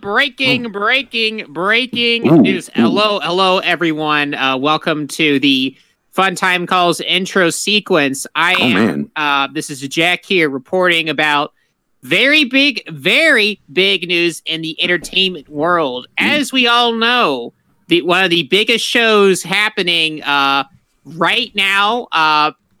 Breaking, breaking, breaking news. Hello, hello, everyone. Uh, welcome to the Fun Time Calls intro sequence. I am. Uh, this is Jack here reporting about very big, very big news in the entertainment world. As we all know, the one of the biggest shows happening uh, right now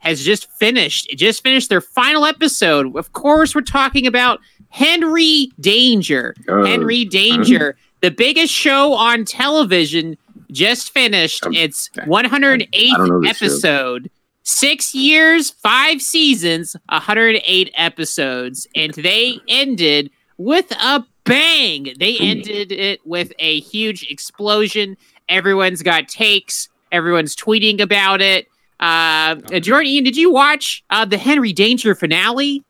has just finished. It just finished their final episode. Of course, we're talking about Henry Danger. Oh. Henry Danger, the biggest show on television, just finished Um, its 108th I don't know this show. episode. Six years, five seasons, 108 episodes, and they ended with a bang. They ended it with a huge explosion. Everyone's got takes. Everyone's tweeting about it. Uh, Jordan, Ian, did you watch uh, the Henry Danger finale?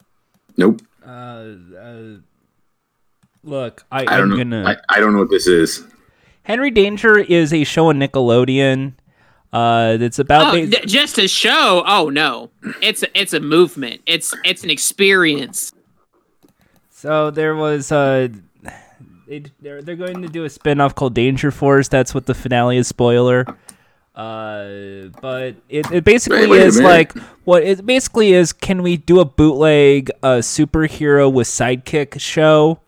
Nope. Uh, uh, look, I, I don't I'm know. gonna. I, I don't know what this is. Henry Danger is a show on Nickelodeon. Uh, that's about. Oh, th- just a show? Oh no, it's a, it's a movement. It's it's an experience. so there was. Uh, they, they're they're going to do a spin-off called Danger Force. That's what the finale is. Spoiler. Uh, but it, it basically Wait, wait is minute. like what it basically is. Can we do a bootleg uh, superhero with sidekick show,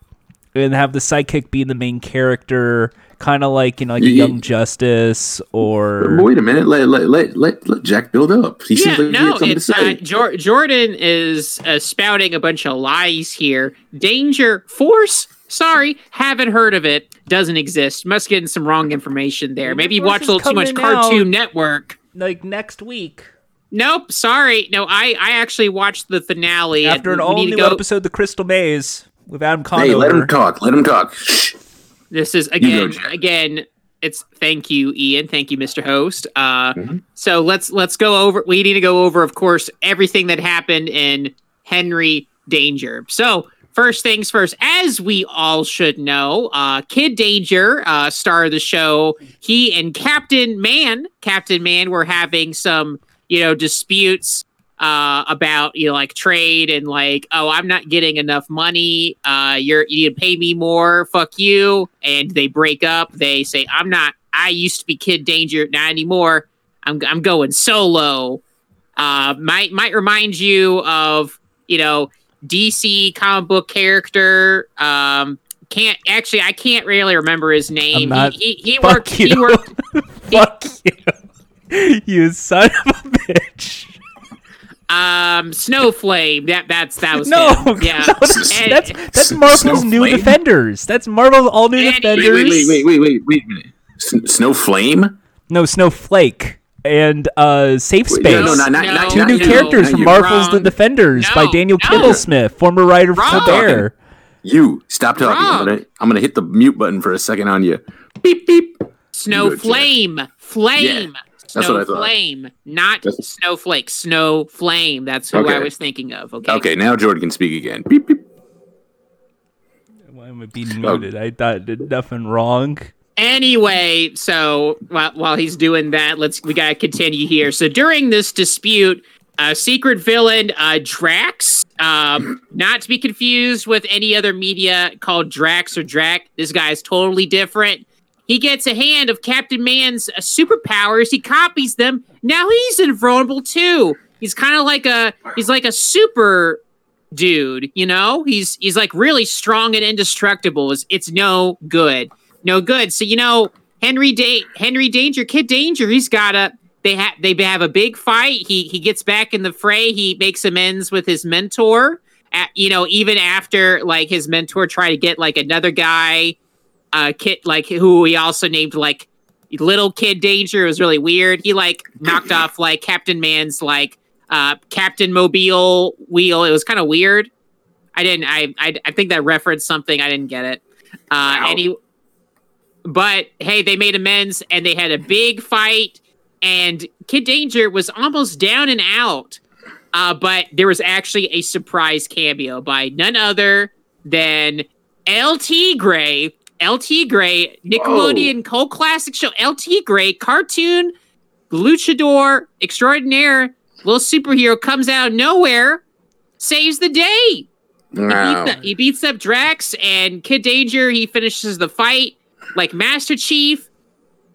and have the sidekick be the main character, kind of like you know like a Yeah. Young Justice or But wait a minute. Let let let let, let Jack build up. He Yeah, seems like no, had something to it's uh, say. Jor- Jordan is uh, spouting a bunch of lies here. Danger Force. Sorry, haven't heard of it. Doesn't exist. Must get some wrong information there. Danger Maybe you Force watch a little too much coming out. Cartoon Network. like next week. Nope. Sorry. No, I I actually watched the finale After an all new go- episode, The Crystal Maze with Adam Conover. Hey, let him talk. Let him talk. This is again, Jack. again. It's thank you, Ian. Thank you, Mr. Host. Uh, Mhm. So let's let's go over. We need to go over, of course, everything that happened in Henry Danger. So first things first, as we all should know, uh, Kid Danger, uh, star of the show, he and Captain Man, Captain Man, were having some you know disputes uh, about you know like trade and like oh I'm not getting enough money. Uh, you're you need to pay me more. Fuck you. And they break up. They say I'm not. I used to be Kid Danger, not anymore. I'm I'm going solo. Uh, might might remind you of you know DC comic book character. Um, can't actually I can't really remember his name. not- he, he, he Fuck worked. He worked. Fuck you. you son of a bitch. Um, Snowflame. That that's that was No, him. Yeah. no, that's, And- that's that's Marvel's new Snowflame? Defenders. That's Marvel's all new And- Defenders. Wait, wait, wait, wait, wait, wait, wait a minute. S- Snow Flame? No, Snowflake and uh, Safe Wait, Space. no, no, not, not, No, not, Two not new you, characters not from you. Marvel's The Wrong. Defenders by Daniel no. Kibblesmith, former writer for Wrong. Colbert. You stop talking. I'm gonna, I'm gonna hit the mute button for a second on you. Beep beep. Snow Good, Jack. flame, flame, that's snow what I thought. flame, not That's- snowflake, snow flame. That's who I was thinking of. Okay. Okay, now Jordan can speak again. Beep beep. Why am I being muted? I thought I did nothing wrong. Anyway, so while, while he's doing that, let's we gotta continue here. So during this dispute, uh, secret villain uh, Drax, um, not to be confused with any other media called Drax or Drac. This guy is totally different. He gets a hand of Captain Man's uh, superpowers. He copies them. Now he's invulnerable too. He's kind of like a he's like a super dude. You know, he's he's like really strong and indestructible. It's, it's no good, no good. So you know, Henry da- Henry Danger, Kid Danger. He's got a they have they have a big fight. He he gets back in the fray. He makes amends with his mentor. At, you know, even after like his mentor tried to get like another guy, uh, kid like who he also named like little kid danger. It was really weird. He like knocked off like Captain Man's like uh Captain Mobile wheel. It was kind of weird. I didn't. I, I I think that referenced something. I didn't get it. Uh, Wow. and he, but hey, they made amends and they had a big fight. And Kid Danger was almost down and out. Uh, but there was actually a surprise cameo by none other than El Tigre. El Tigre, Nickelodeon cult classic show. El Tigre, cartoon luchador extraordinaire, little superhero comes out of nowhere, saves the day. He Wow. beats, up, he beats up Drax and Kid Danger. He finishes the fight like Master Chief,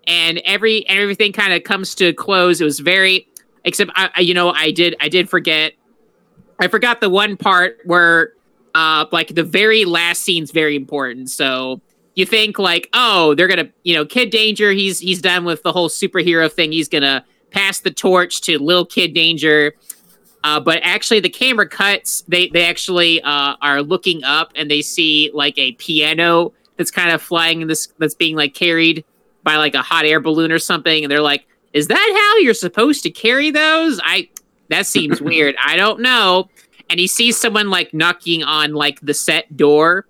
and every and everything kind of comes to a close. It was very, except I, I, you know, I did I did forget. I forgot the one part where, uh, like the very last scene's very important. So you think like, oh, they're gonna, you know, Kid Danger. He's he's done with the whole superhero thing. He's gonna pass the torch to little Kid Danger. Uh, but actually, the camera cuts. They they actually uh, are looking up and they see like a piano that's kind of flying in this that's being like carried by like a hot air balloon or something. And they're like, "Is that how you're supposed to carry those?" I that seems weird. I don't know. And he sees someone like knocking on like the set door,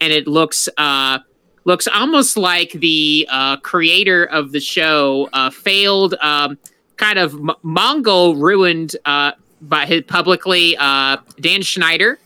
and it looks uh looks almost like the uh, creator of the show uh, failed um, kind of M- Mongol ruined uh, by his publicly uh, Dan Schneider,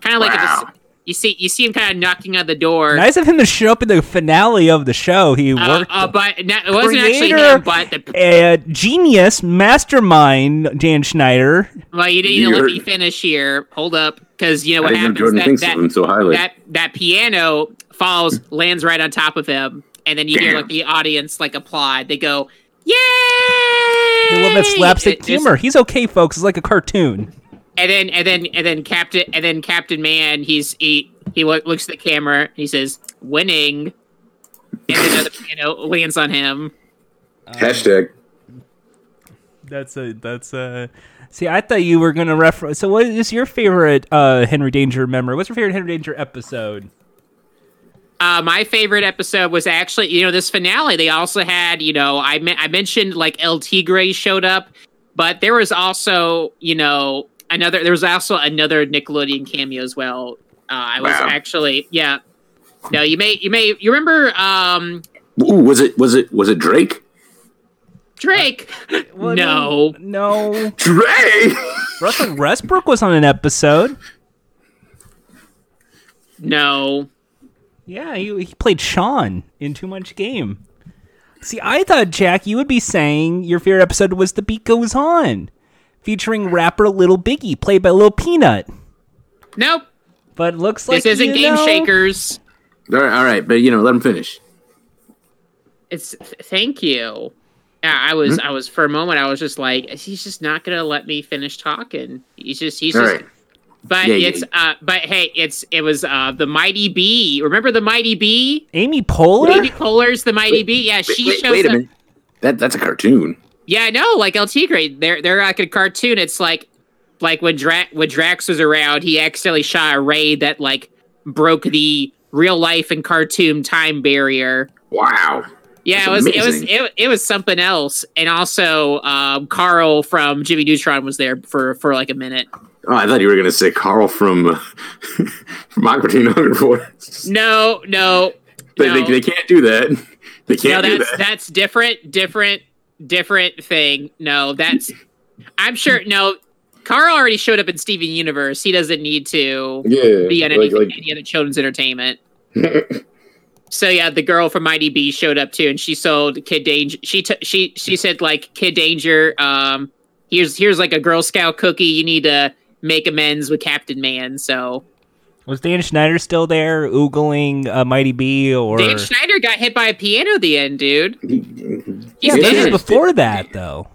kind of like Wow. a, you see you see him kind of knocking on the door. Nice of him to show up in the finale of the show. He Uh, worked. uh, but no, it wasn't actually Creator- him, but the a genius mastermind, Dan Schneider. well, you didn't even let me finish here. Hold up, because you know what I didn't happens. Jordan That, thinks that, so highly. that that piano falls, lands right on top of him, and then you hear like the audience like applaud. They go, "Yay!" I love that slapstick It- humor. He's okay, folks. It's like a cartoon. And then and then and then Captain and then Captain Man, he's he he loo- looks at the camera. He says, "Winning," and then the piano lands on him. Hashtag. That's a that's a. See, I thought you were gonna reference. So, what is your favorite uh, Henry Danger memory? What's your favorite Henry Danger episode? Uh, my favorite episode was actually, you know, this finale. They also had, you know, I me- I mentioned like El Tigre showed up, but there was also, you know, another. There was also another Nickelodeon cameo as well. Uh, I was Wow. actually, yeah. No, you may, you may, you remember um Ooh, was it was it was it Drake? Drake? Well, no, no. Drake. Russell Westbrook was on an episode. no. Yeah, he, he played Sean in Too Much Game. See, I thought Jack, you would be saying your favorite episode was "The Beat Goes On," featuring rapper Little Biggie, played by Lil Peanut. Nope. But looks like This isn't you Game know- Shakers. all right, all right, but you know, let him finish. It's thank you. Yeah, I was, Hmm? I was for a moment. I was just like, he's just not gonna let me finish talking. He's just, he's All just. right. But Yeah, yeah. it's, uh, but hey, it's, it was, uh, the Mighty B. Remember the Mighty B? Amy Poehler. Amy Poehler's the Mighty B. Yeah, she wait, shows wait a up. minute. That that's a cartoon. Yeah, I know. Like El Tigre, they're they're like a cartoon. It's like like when Dra- when Drax was around, he accidentally shot a ray that like broke the real life and cartoon time barrier. Wow. Yeah, That's it was it was it, it was something else. And also, um, Carl from Jimmy Neutron was there for for like a minute. Oh, I thought you were gonna say Carl from uh, from Aqua Teen Hunger Force. No, no, They, no. they, they can't do that. They can't do that's that. that's different, different, different thing. No, that's I'm sure. No, Carl already showed up in Steven Universe. He doesn't need to. yeah. be on like- like- any other children's entertainment. so yeah, the girl from Mighty B showed up too, and she sold Kid Danger. She t- she she said like Kid Danger. Um, here's here's like a Girl Scout cookie. You need to make amends with Captain Man. So Was Dan Schneider still there, oogling uh, Mighty B, or Dan Schneider got hit by a piano at the end, dude. yeah, this is before that though.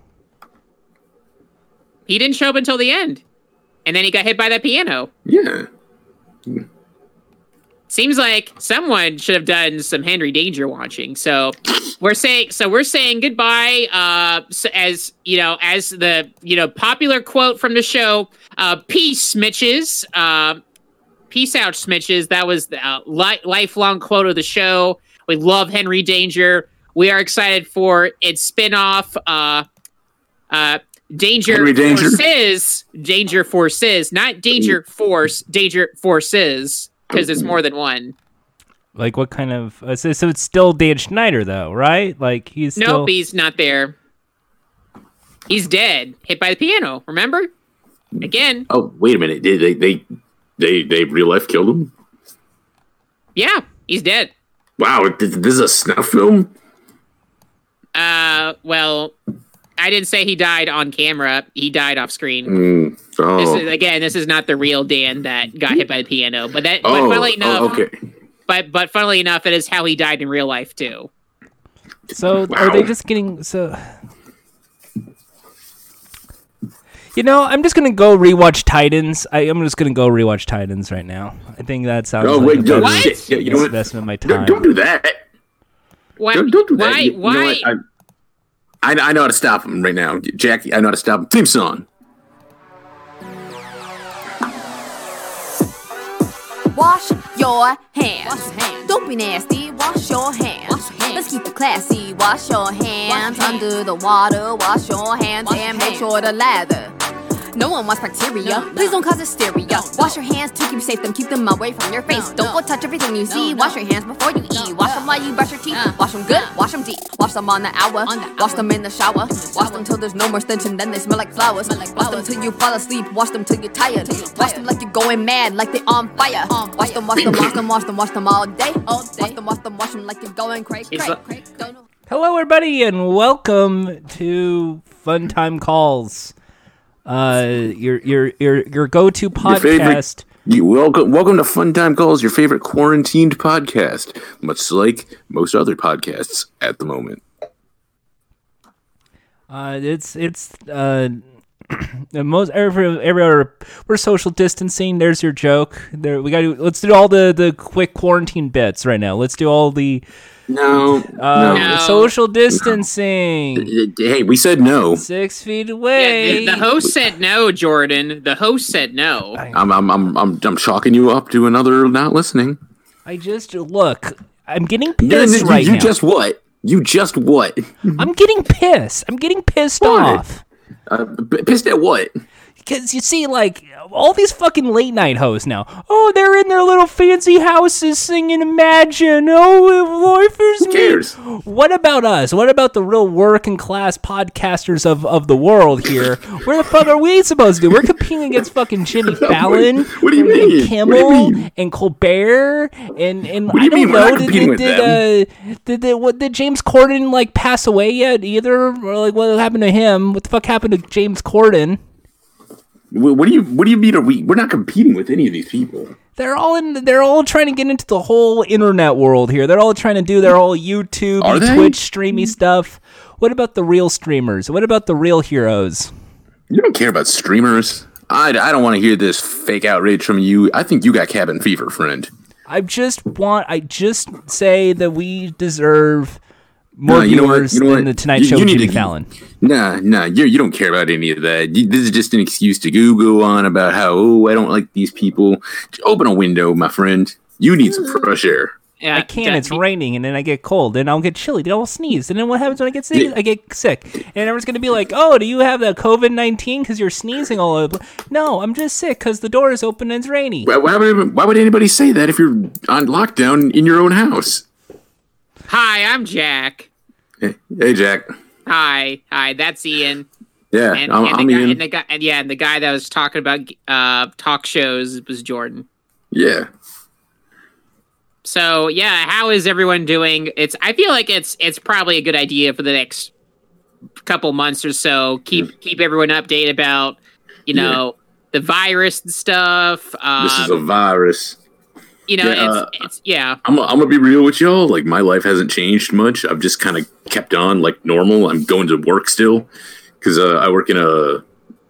He didn't show up until the end, and then he got hit by that piano. yeah. Seems like someone should have done some Henry Danger watching. So we're saying so we're saying goodbye. Uh, so as you know, as the you know popular quote from the show, uh, "Peace, Smitches." Uh, Peace out, Smitches. That was the uh, li- lifelong quote of the show. We love Henry Danger. We are excited for its spinoff. Uh, uh, Danger Henry Danger. Forces. Danger Forces, not Danger Force. Danger Forces, because it's more than one. Like what kind of? Uh, so, so it's still Dan Schneider though, right? Like he's still. Nope, he's not there. He's dead. Hit by the piano. Remember? Again. Oh, wait a minute. Did they they they they real life killed him? Yeah, he's dead. Wow, this, this is a snuff film. Uh, well, I didn't say he died on camera. He died off screen. Mm, Oh, This is again. This is not the real Dan that got hit by the piano, but that. oh, but funnily enough, oh, okay. but but funnily enough, it is how he died in real life too. So are they just getting so? You know, I'm just gonna go rewatch Titans. I, I'm just gonna go rewatch Titans right now. I think that sounds Oh like wait, a no, better What? Yeah, you know what? investment of my Don't, time. don't do that. Why? Don't, don't do that. why? You- you know why? what? I, I, I know how to stop him right now, Jack. I know how to stop him. Theme song. Wash your hands. Don't be nasty. Wash your hands. Let's keep it classy. Wash your hands under the water. Wash your hands and make sure the lather. No one wants bacteria. Please don't cause hysteria. Wash your hands to keep safe them. Keep them away from your face. Don't go touch everything you see. Wash your hands before you eat. Wash them while you brush your teeth. Wash them good. Wash them deep. Wash them on the hour. Wash them in the shower. Wash them till there's no more stench and then they smell like flowers. Wash them till you fall asleep. Wash them till you're tired. Wash them like you're going mad, like they're on fire. Wash them, wash them, wash them, wash them, wash them all day. Wash them, wash them, wash them like you're going crazy. It's crazy, a- crazy. Don't know. Hello, everybody, and welcome to Fun Time Calls. Uh, your your your your go-to Your favorite- podcast. You welcome, welcome to Fun Time Calls, your favorite quarantined podcast, much like most other podcasts at the moment. Uh, it's it's uh, the most every every other we're social distancing. There's your joke. There we got to let's do all the the quick quarantine bits right now. Let's do all the No, uh, no. No. social distancing. Hey, we said no. Six feet away. the, the host said no, Jordan. The host said no. I'm, I'm, I'm, I'm, I'm chalking you up to another not listening. I just look. I'm getting You, pissed you- right you now. You just what? You just what? I'm getting pissed. I'm getting pissed Why? off. Uh, p- pissed at what? Because you see, like, all these fucking late night hosts now. Oh, they're in their little fancy houses singing Imagine. Oh, life is Who cares? What about us? What about the real working class podcasters of, of the world here? Where the fuck are we supposed to do? We're competing against fucking Jimmy Fallon, what do you and mean? What you Kimmel, mean? and Colbert, and and do I don't mean? Know. Did, with did, uh, did, did, what, did James Corden like pass away yet? Either or like what happened to him? What the fuck happened to James Corden? What, what do you What do you mean? Are we? We're not competing with any of these people. They're all in. They're all trying to get into the whole internet world here. They're all trying to do their whole YouTube, Are they? Twitch streamy stuff. What about the real streamers? What about the real heroes? You don't care about streamers. I, I don't want to hear this fake outrage from you. I think you got cabin fever, friend. I just want. I just say that we deserve more No, you know what? viewers You know than what? the Tonight You- Show you with need Jimmy to- Fallon. Nah, nah, you you don't care about any of that. You, this is just an excuse to go go on about how oh I don't like these people. Just open a window, my friend. You need some mm. fresh air. Yeah, I can't. that- It's raining, and then I get cold, and I'll get chilly. Then I'll sneeze, and then what happens when I get sick? Yeah. I get sick, and everyone's gonna be like, "Oh, do you have the COVID nineteen? Because you're sneezing all over." No, I'm just sick because the door is open and it's rainy. Why, why would why would anybody say that if you're on lockdown in your own house? Hi, I'm Jack. Hey, hey Jack. Hi, hi. That's Ian. Yeah, And, I'm, and, I'm guy, Ian. and the guy, and yeah, and the guy that was talking about uh, talk shows was Jordan. yeah. So yeah, how is everyone doing? It's I feel like it's it's probably a good idea for the next couple months or so. Keep keep everyone updated about you know the virus and stuff. Um, This is a virus. You know yeah, it's, uh, it's yeah I'm, I'm gonna be real with y'all. Like my life hasn't changed much. I've just kind of kept on like normal. I'm going to work still because uh, I work in a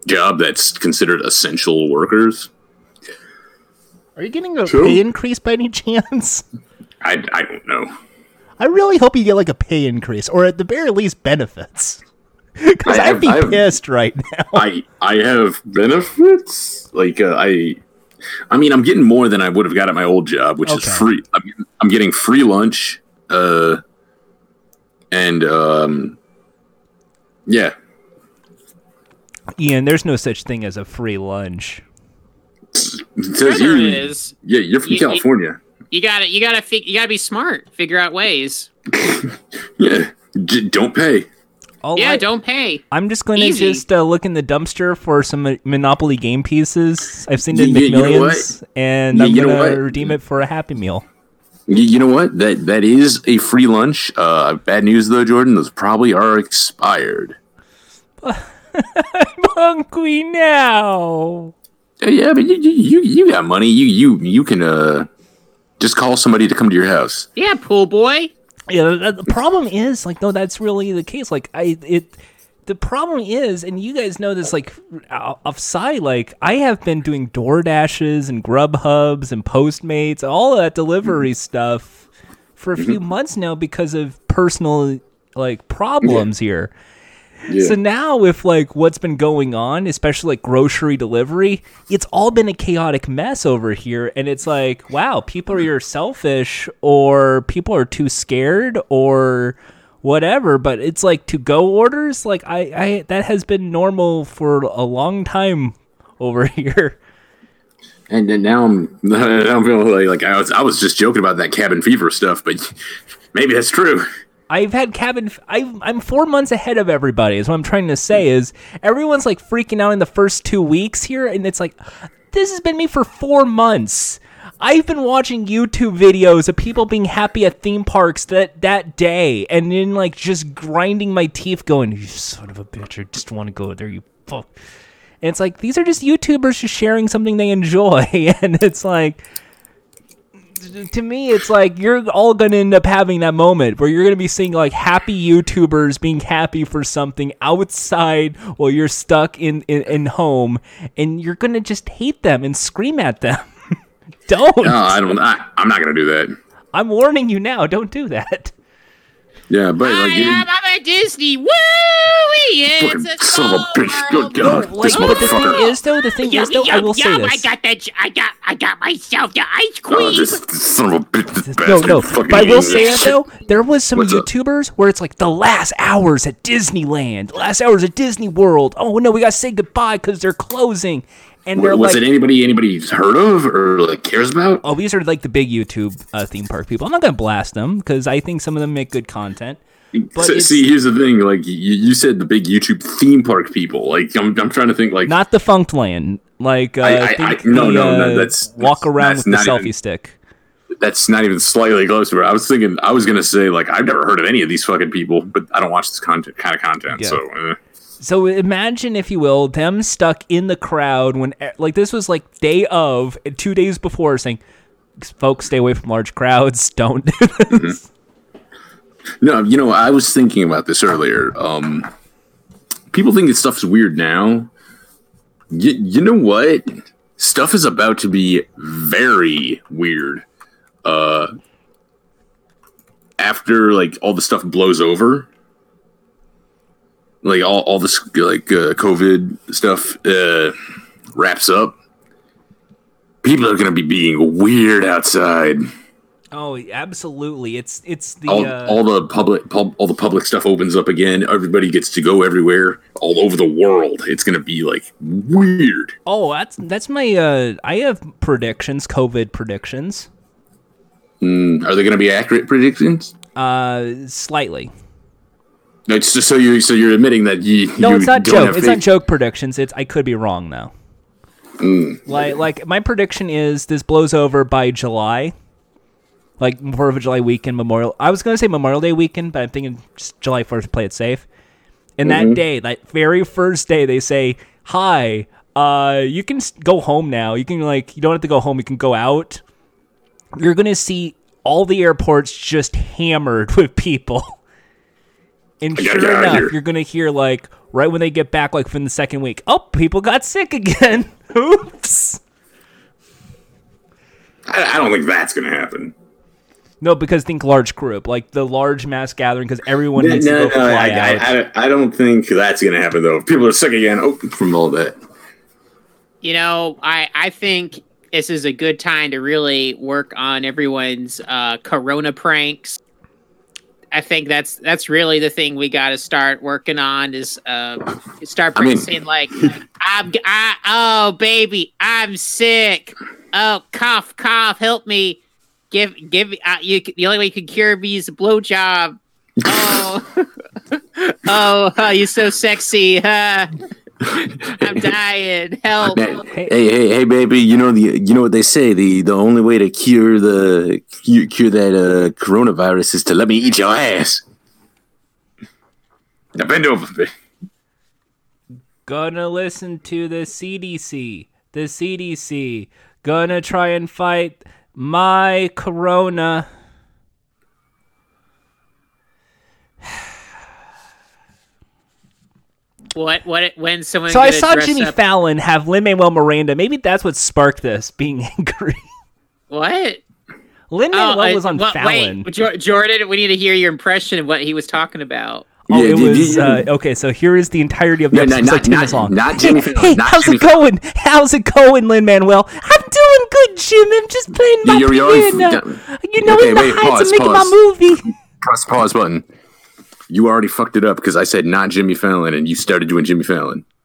job that's considered essential workers. Are you getting a True. pay increase by any chance? I, I don't know. I really hope you get like a pay increase, or at the very least benefits. Because I I'd be have- I have- pissed right now. I I have benefits. Like uh, I, I mean, I'm getting more than I would have got at my old job, which Okay. is free. I'm, getting- I'm getting free lunch. Uh, and um, yeah, Ian, there's no such thing as a free lunch. it says you. is. Yeah, you're from You- you- California. You gotta you gotta fig- you gotta be smart. Figure out ways. Yeah, J- don't pay. All Yeah, I- don't pay. I'm just going to just uh, look in the dumpster for some Monopoly game pieces. I've seen it in You- you know McMillions, and You- I'm going to redeem it for a Happy Meal. You, you know what? That that is a free lunch. Uh, bad news though, Jordan. Those probably are expired. hungry now. Uh, Yeah, but you, you you you got money. You you you can uh just call somebody to come to your house. Yeah, pool boy. Yeah, the, the problem is like no, that's really the case. Like I it. The problem is, and you guys know this, like offside, like I have been doing Door Dashes and Grubhubs and Postmates, all that delivery mm-hmm. stuff for a few mm-hmm. months now because of personal like problems here. So now with like what's been going on, especially like grocery delivery, it's all been a chaotic mess over here and it's like, wow, people are either selfish or people are too scared or whatever, but it's like to go orders, like I, I that has been normal for a long time over here. And then now I'm now I'm feeling like, like I was I was just joking about that cabin fever stuff, but maybe that's true. I've had cabin. I, I'm four months ahead of everybody. Is what I'm trying to say. Is everyone's like freaking out in the first two weeks here, and it's like this has been me for four months. I've been watching YouTube videos of people being happy at theme parks that that day, and then like just grinding my teeth, going, "You son of a bitch! I just want to go there, you fuck." And it's like these are just YouTubers just sharing something they enjoy, and it's like to me, it's like you're all gonna end up having that moment where you're gonna be seeing like happy YouTubers being happy for something outside while you're stuck in in, in home, and you're gonna just hate them and scream at them. don't. No, I don't. I, I'm not gonna do that. I'm warning you now. Don't do that. Yeah, but like, I you, am I'm a Disney. Woo! Fucking It's son of a bitch. Good God, Like, this but the thing motherfucker. is, though, the thing Yum, is, though, I yum, will say yum, I this. got that. I got. I got myself the ice Oh, cream. this, this son of a bitch. This No, no. fucking But I will eats say it though. There was some What's up? YouTubers where it's like the last hours at Disneyland, last hours at Disney World. Oh no, we gotta say goodbye because they're closing, and they're Was like, it anybody anybody's heard of or like cares about? oh, these are like the big YouTube uh, theme park people. I'm not gonna blast them because I think some of them make good content. But So- see, here's the thing. Like you, you said, the big YouTube theme park people. Like I'm, I'm trying to think. Like Not the Funked Land, like uh, I- I- think I- no, the, no, no, uh, that's- walk that's- around that's with the selfie even- stick. that's not even slightly close to it. I was thinking. I was gonna say like I've never heard of any of these fucking people, but I don't watch this content kind of content. Yeah. So uh, So imagine, if you will, them stuck in the crowd when, eh, like, this was like day of, two days before, saying, "Folks, stay away from large crowds. Don't do this." No, you know, I was thinking about this earlier. Um, people think that stuff's weird now. You, you know what? Stuff is about to be very weird. Uh, after like all the stuff blows over, like all all this like uh, COVID stuff uh, wraps up, people are gonna be being weird outside. Oh, absolutely. It's it's the All, uh, all the public pub, all the public stuff opens up again. Everybody gets to go everywhere, all over the world. It's gonna be like weird. oh, that's that's my uh, I have predictions, COVID predictions. Are they gonna be accurate predictions? Uh, slightly. No, It's just so you so you're admitting that you No, you it's not joke. It's not joke predictions. It's I could be wrong though. Mm. Like like my prediction is this blows over by July. Like Fourth of July weekend, Memorial. I was gonna say Memorial Day weekend, but I'm thinking July Fourth. Play it safe. And Mm-hmm. that day, that very first day, they say, "Hi, uh, you can go home now. You can like you don't have to go home. You can go out." You're gonna see all the airports just hammered with people. And sure enough, you're gonna hear like right when they get back, like from the second week, oh, people got sick again. Oops. I, I don't think that's gonna happen. No, because think large group, like the large mass gathering, because everyone No, needs no, to go no, fly I, out. I, I, I don't think that's gonna happen though. People are sick again oh, from all that. You know, I I think this is a good time to really work on everyone's uh, Corona pranks. I think that's that's really the thing we got to start working on is uh, start I mean- like, I'm I, oh baby, I'm sick. Oh cough cough, help me. Give give uh, you the only way you can cure me is a blowjob. Oh, oh, oh, you're so sexy. huh? I'm dying. Help. Hey, hey, hey, baby! You know the you know what they say the the only way to cure the cure, cure that uh, coronavirus is to let me eat your ass. Now bend over, baby. Gonna listen to the CDC. The CDC. Gonna try and fight my corona. What? What? When someone? So I saw dress Jimmy up- Fallon have Lin Manuel Miranda. Maybe that's what sparked this being angry. What? Lin Manuel I- was on what- Fallon. Wait, Jordan, we need to hear your impression of what he was talking about. Oh, Yeah, it did was you- uh, okay. So here is the entirety of the Yeah, episode. not- It's like not- long. not Jimmy Fallon, hey, not how's Jimmy it going? How's it going, Lin Manuel? I'm doing good, I'm just playing my You're- you're already- piano. You know, Okay, in the wait, heights pause, of making pause. my movie. Press pause button. You already fucked it up because I said not Jimmy Fallon, and you started doing Jimmy Fallon.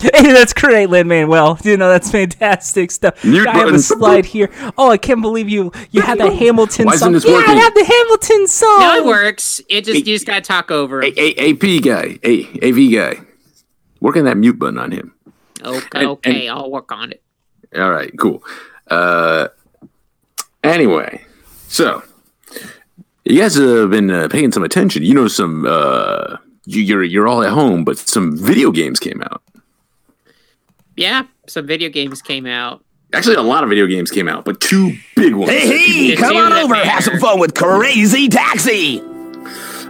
Hey, that's great, Lin Manuel. You know that's fantastic stuff. Mute I have a slide here. Oh, I can't believe you. You had the Hamilton Why isn't song. this yeah, I working? have the Hamilton song. No, it works. It just you just gotta talk over him. A- A- AP guy, A- AV guy. Work on that mute button on him. Okay, and- okay, I'll work on it. All right, cool. Uh, anyway, so you guys have been uh, paying some attention. You know, some uh, you, you're you're all at home, but some video games came out. Yeah, some video games came out. Actually, a lot of video games came out, but two big ones. Hey, hey, come on over, that have some fun with Crazy Taxi.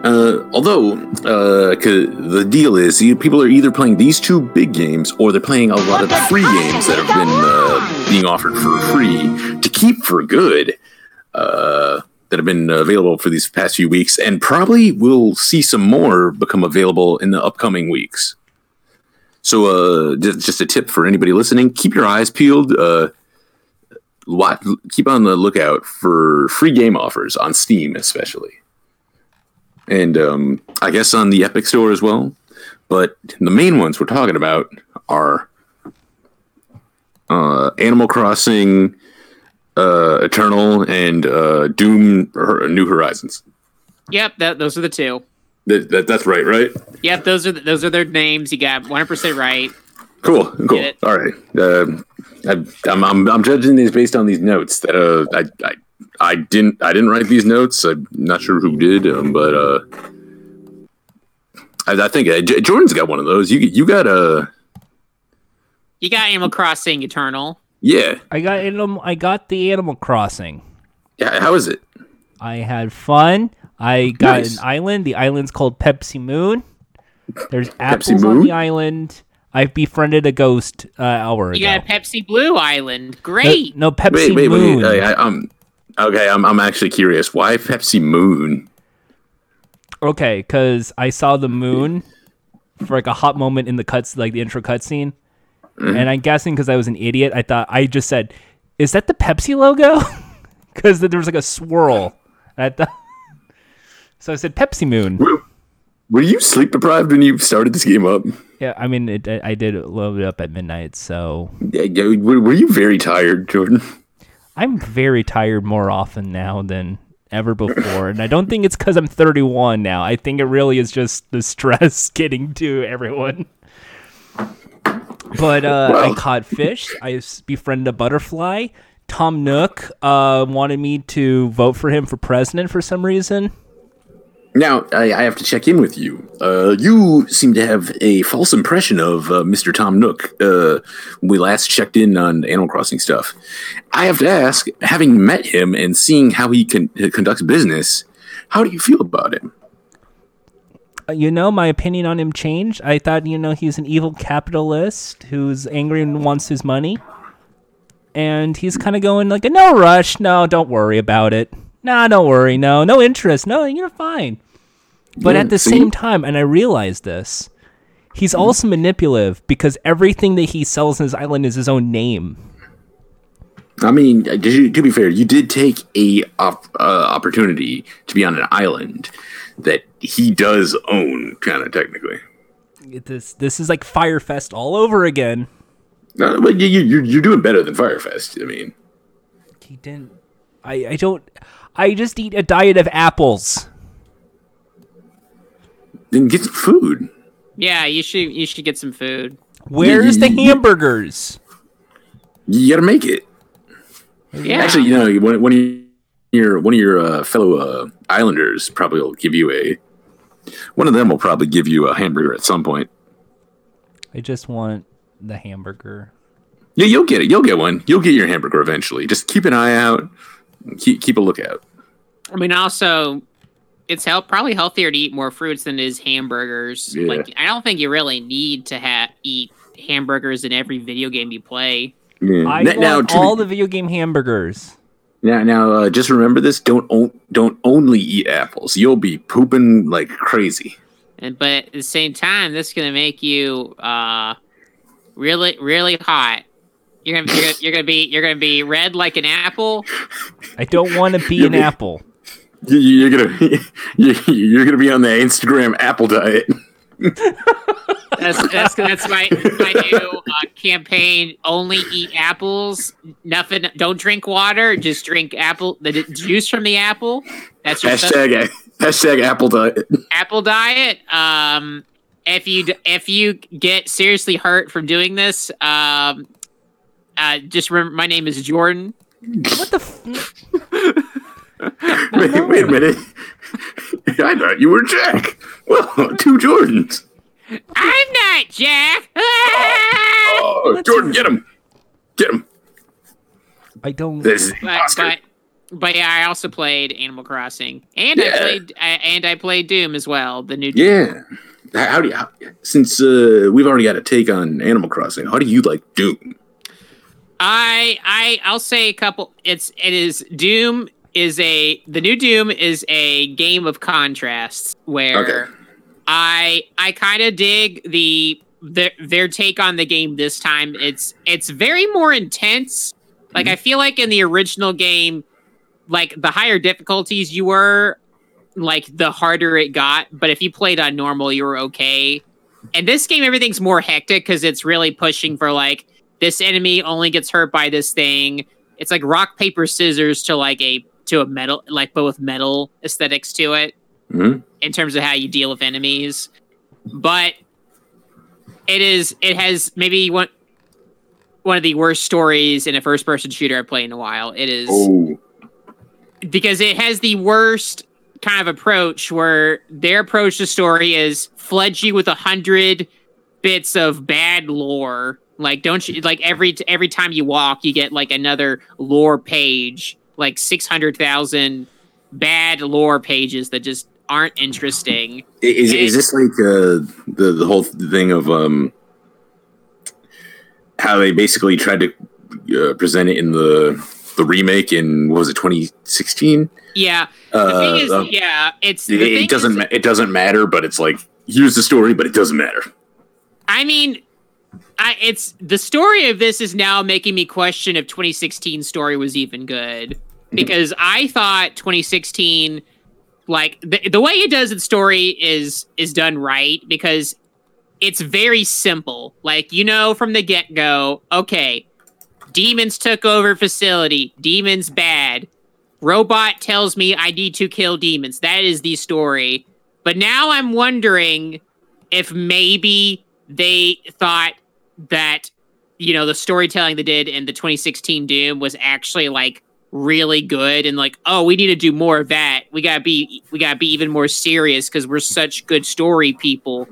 Uh, although uh, the deal is, you, people are either playing these two big games or they're playing a lot of the free games that have been uh, being offered for free to keep for good. Uh, that have been available for these past few weeks, and probably we'll see some more become available in the upcoming weeks. So, uh, just, just a tip for anybody listening: keep your eyes peeled. Uh, keep on the lookout for free game offers on Steam, especially and um, I guess on the Epic Store as well. But the main ones we're talking about are uh, Animal Crossing, uh, Eternal, and uh, Doom Hor- New Horizons. Yep, that, those are the two. That, that, that's right, right? Yep, those are the, those are their names. You got 100 percent right. Cool, cool. All right. Uh, I, I'm, I'm I'm judging these based on these notes that uh I, I I didn't I didn't write these notes. I'm not sure who did, um, but uh, I, I think uh, J- Jordan's got one of those. You you got a You got Animal Crossing Eternal. yeah I got animal. I got the Animal Crossing. yeah. How is it? I had fun. I got Nice. an island. The island's called Pepsi Moon. There's apples Moon? on the island. I befriended a ghost uh, hour You ago. got Pepsi Blue Island. Great. no, Pepsi Wait wait Moon. wait. I, I, um okay. I'm I'm actually curious. Why Pepsi Moon? Okay, because I saw the moon for like a hot moment in the cuts, like the intro cutscene, Mm-hmm. and I'm guessing because I was an idiot, I thought I just said, "Is that the Pepsi logo?" Because there was like a swirl. And I thought, so I said Pepsi Moon. Were, were you sleep deprived when you started this game up? Yeah, I mean, it, I did load it up at midnight, so Yeah, were you very tired, Jordan? I'm very tired more often now than ever before, and I don't think it's because I'm 31 now. I think it really is just the stress getting to everyone. But uh, I caught fish. I befriended a butterfly. Tom Nook uh, wanted me to vote for him for president for some reason. Now, I, I have to check in with you. Uh, you seem to have a false impression of uh, Mr. Tom Nook uh, when we last checked in on Animal Crossing stuff. I have to ask, having met him and seeing how he con- conducts business, how do you feel about him? Uh, You know, my opinion on him changed. I thought, you know, he's an evil capitalist who's angry and wants his money. And he's kind of going like, no rush. No, don't worry about it. Nah, don't worry. No, no interest. No, you're fine. But Yeah, at the see? same time, and I realized this, he's also manipulative because everything that he sells in his island is his own name. I mean, uh, did you, to be fair, you did take a op- uh, opportunity to be on an island that he does own, kind of technically. This this is like Fyre Fest all over again. No, but you, you, you're, you're doing better than Fyre Fest. I mean, He didn't. I I don't. I just eat a diet of apples. then get some food. Yeah, you should you should get some food. Where's the y- y- hamburgers? You got to make it. Yeah. Actually, you know, one, one of your one of your uh, fellow uh, Islanders probably will give you a. One of them will probably give you a hamburger at some point. I just want the hamburger. Yeah, you'll get it. You'll get one. You'll get your hamburger eventually. Just keep an eye out. Keep keep a lookout. I mean, also, it's help probably healthier to eat more fruits than it is hamburgers. Yeah. Like, I don't think you really need to ha- eat hamburgers in every video game you play. Yeah. I N- want to all be- the video game hamburgers. now now uh, just remember this. Don't o- don't only eat apples. You'll be pooping like crazy. And but at the same time, this is gonna make you uh really really hot. You're gonna, you're gonna you're gonna be you're gonna be red like an apple. I don't want to be an apple. You- You're gonna you- you're gonna be on the Instagram apple diet. That's that's that's my my new uh, campaign. Only eat apples. Nothing. Don't drink water. Just drink apple the juice from the apple. That's your Hashtag hashtag apple diet. apple diet. Um, if you if you get seriously hurt from doing this, um, uh, just remember my name is Jordan. What the? F- wait, wait a minute. I thought you were Jack. Well, two Jordans. I'm not Jack. Oh, Jordan, get him. Get him. I don't. This is but, Oscar. but but yeah, I also played Animal Crossing, and I played I, and I played Doom as well. The new Doom. Yeah. How do you, how, since uh, we've already got a take on Animal Crossing, how do you like Doom? I I I'll say a couple. It's it is Doom is a the new Doom is a game of contrasts where Okay. I I kind of dig the their their take on the game this time. It's it's very more intense. Like I mm-hmm. feel like in the original game, like the higher difficulties you were, like the harder it got. But if you played on normal, you were okay. And this game, everything's more hectic because it's really pushing for like this enemy only gets hurt by this thing. It's like rock paper scissors to like a to a metal like but with metal aesthetics to it Mhm. in terms of how you deal with enemies. But it is it has maybe one one of the worst stories in a first person shooter I've played in a while. It is Oh, because it has the worst kind of approach where their approach to story is flood you with a hundred bits of bad lore. Like don't you like every every time you walk, you get like another lore page, like six hundred thousand bad lore pages that just aren't interesting. is, is this like uh, the the whole thing of um how they basically tried to uh, present it in the the remake in what was it 2016? Yeah, the Uh, thing is, um, yeah, it's it, it doesn't is- ma- it doesn't matter, but it's like here's the story, but it doesn't matter. I mean, I it's the story of this is now making me question if 2016 story was even good because I thought 2016 like the, the way it does its story is is done right because it's very simple. Like you know from the get-go, okay, demons took over facility, demons bad. Robot tells me I need to kill demons. That is the story. But now I'm wondering if maybe they thought that you know the storytelling they did in the 2016 Doom was actually like really good and like oh we need to do more of that. We gotta be we gotta be even more serious because we're such good story people.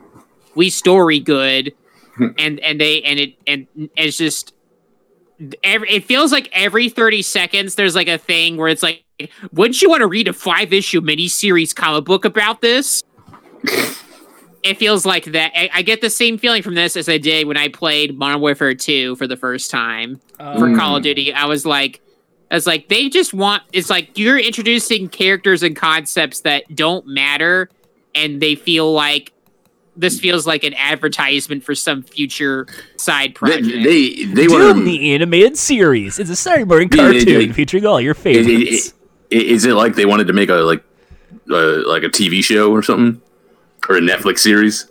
We story good and and they and it and it's just every, it feels like every 30 seconds there's like a thing where it's like wouldn't you want to read a five issue miniseries comic book about this it feels like that. I, I get the same feeling from this as I did when I played Modern Warfare 2 for the first time for Call of Duty. I was like, I was like, they just want. It's like you're introducing characters and concepts that don't matter, and they feel like this feels like an advertisement for some future side project. they, they Doom, want to. the animated series. It's a Saturday morning Yeah, yeah, cartoon yeah. featuring all your Is, favorites. is it like they wanted to make a like uh, like a TV show or something or a Netflix series?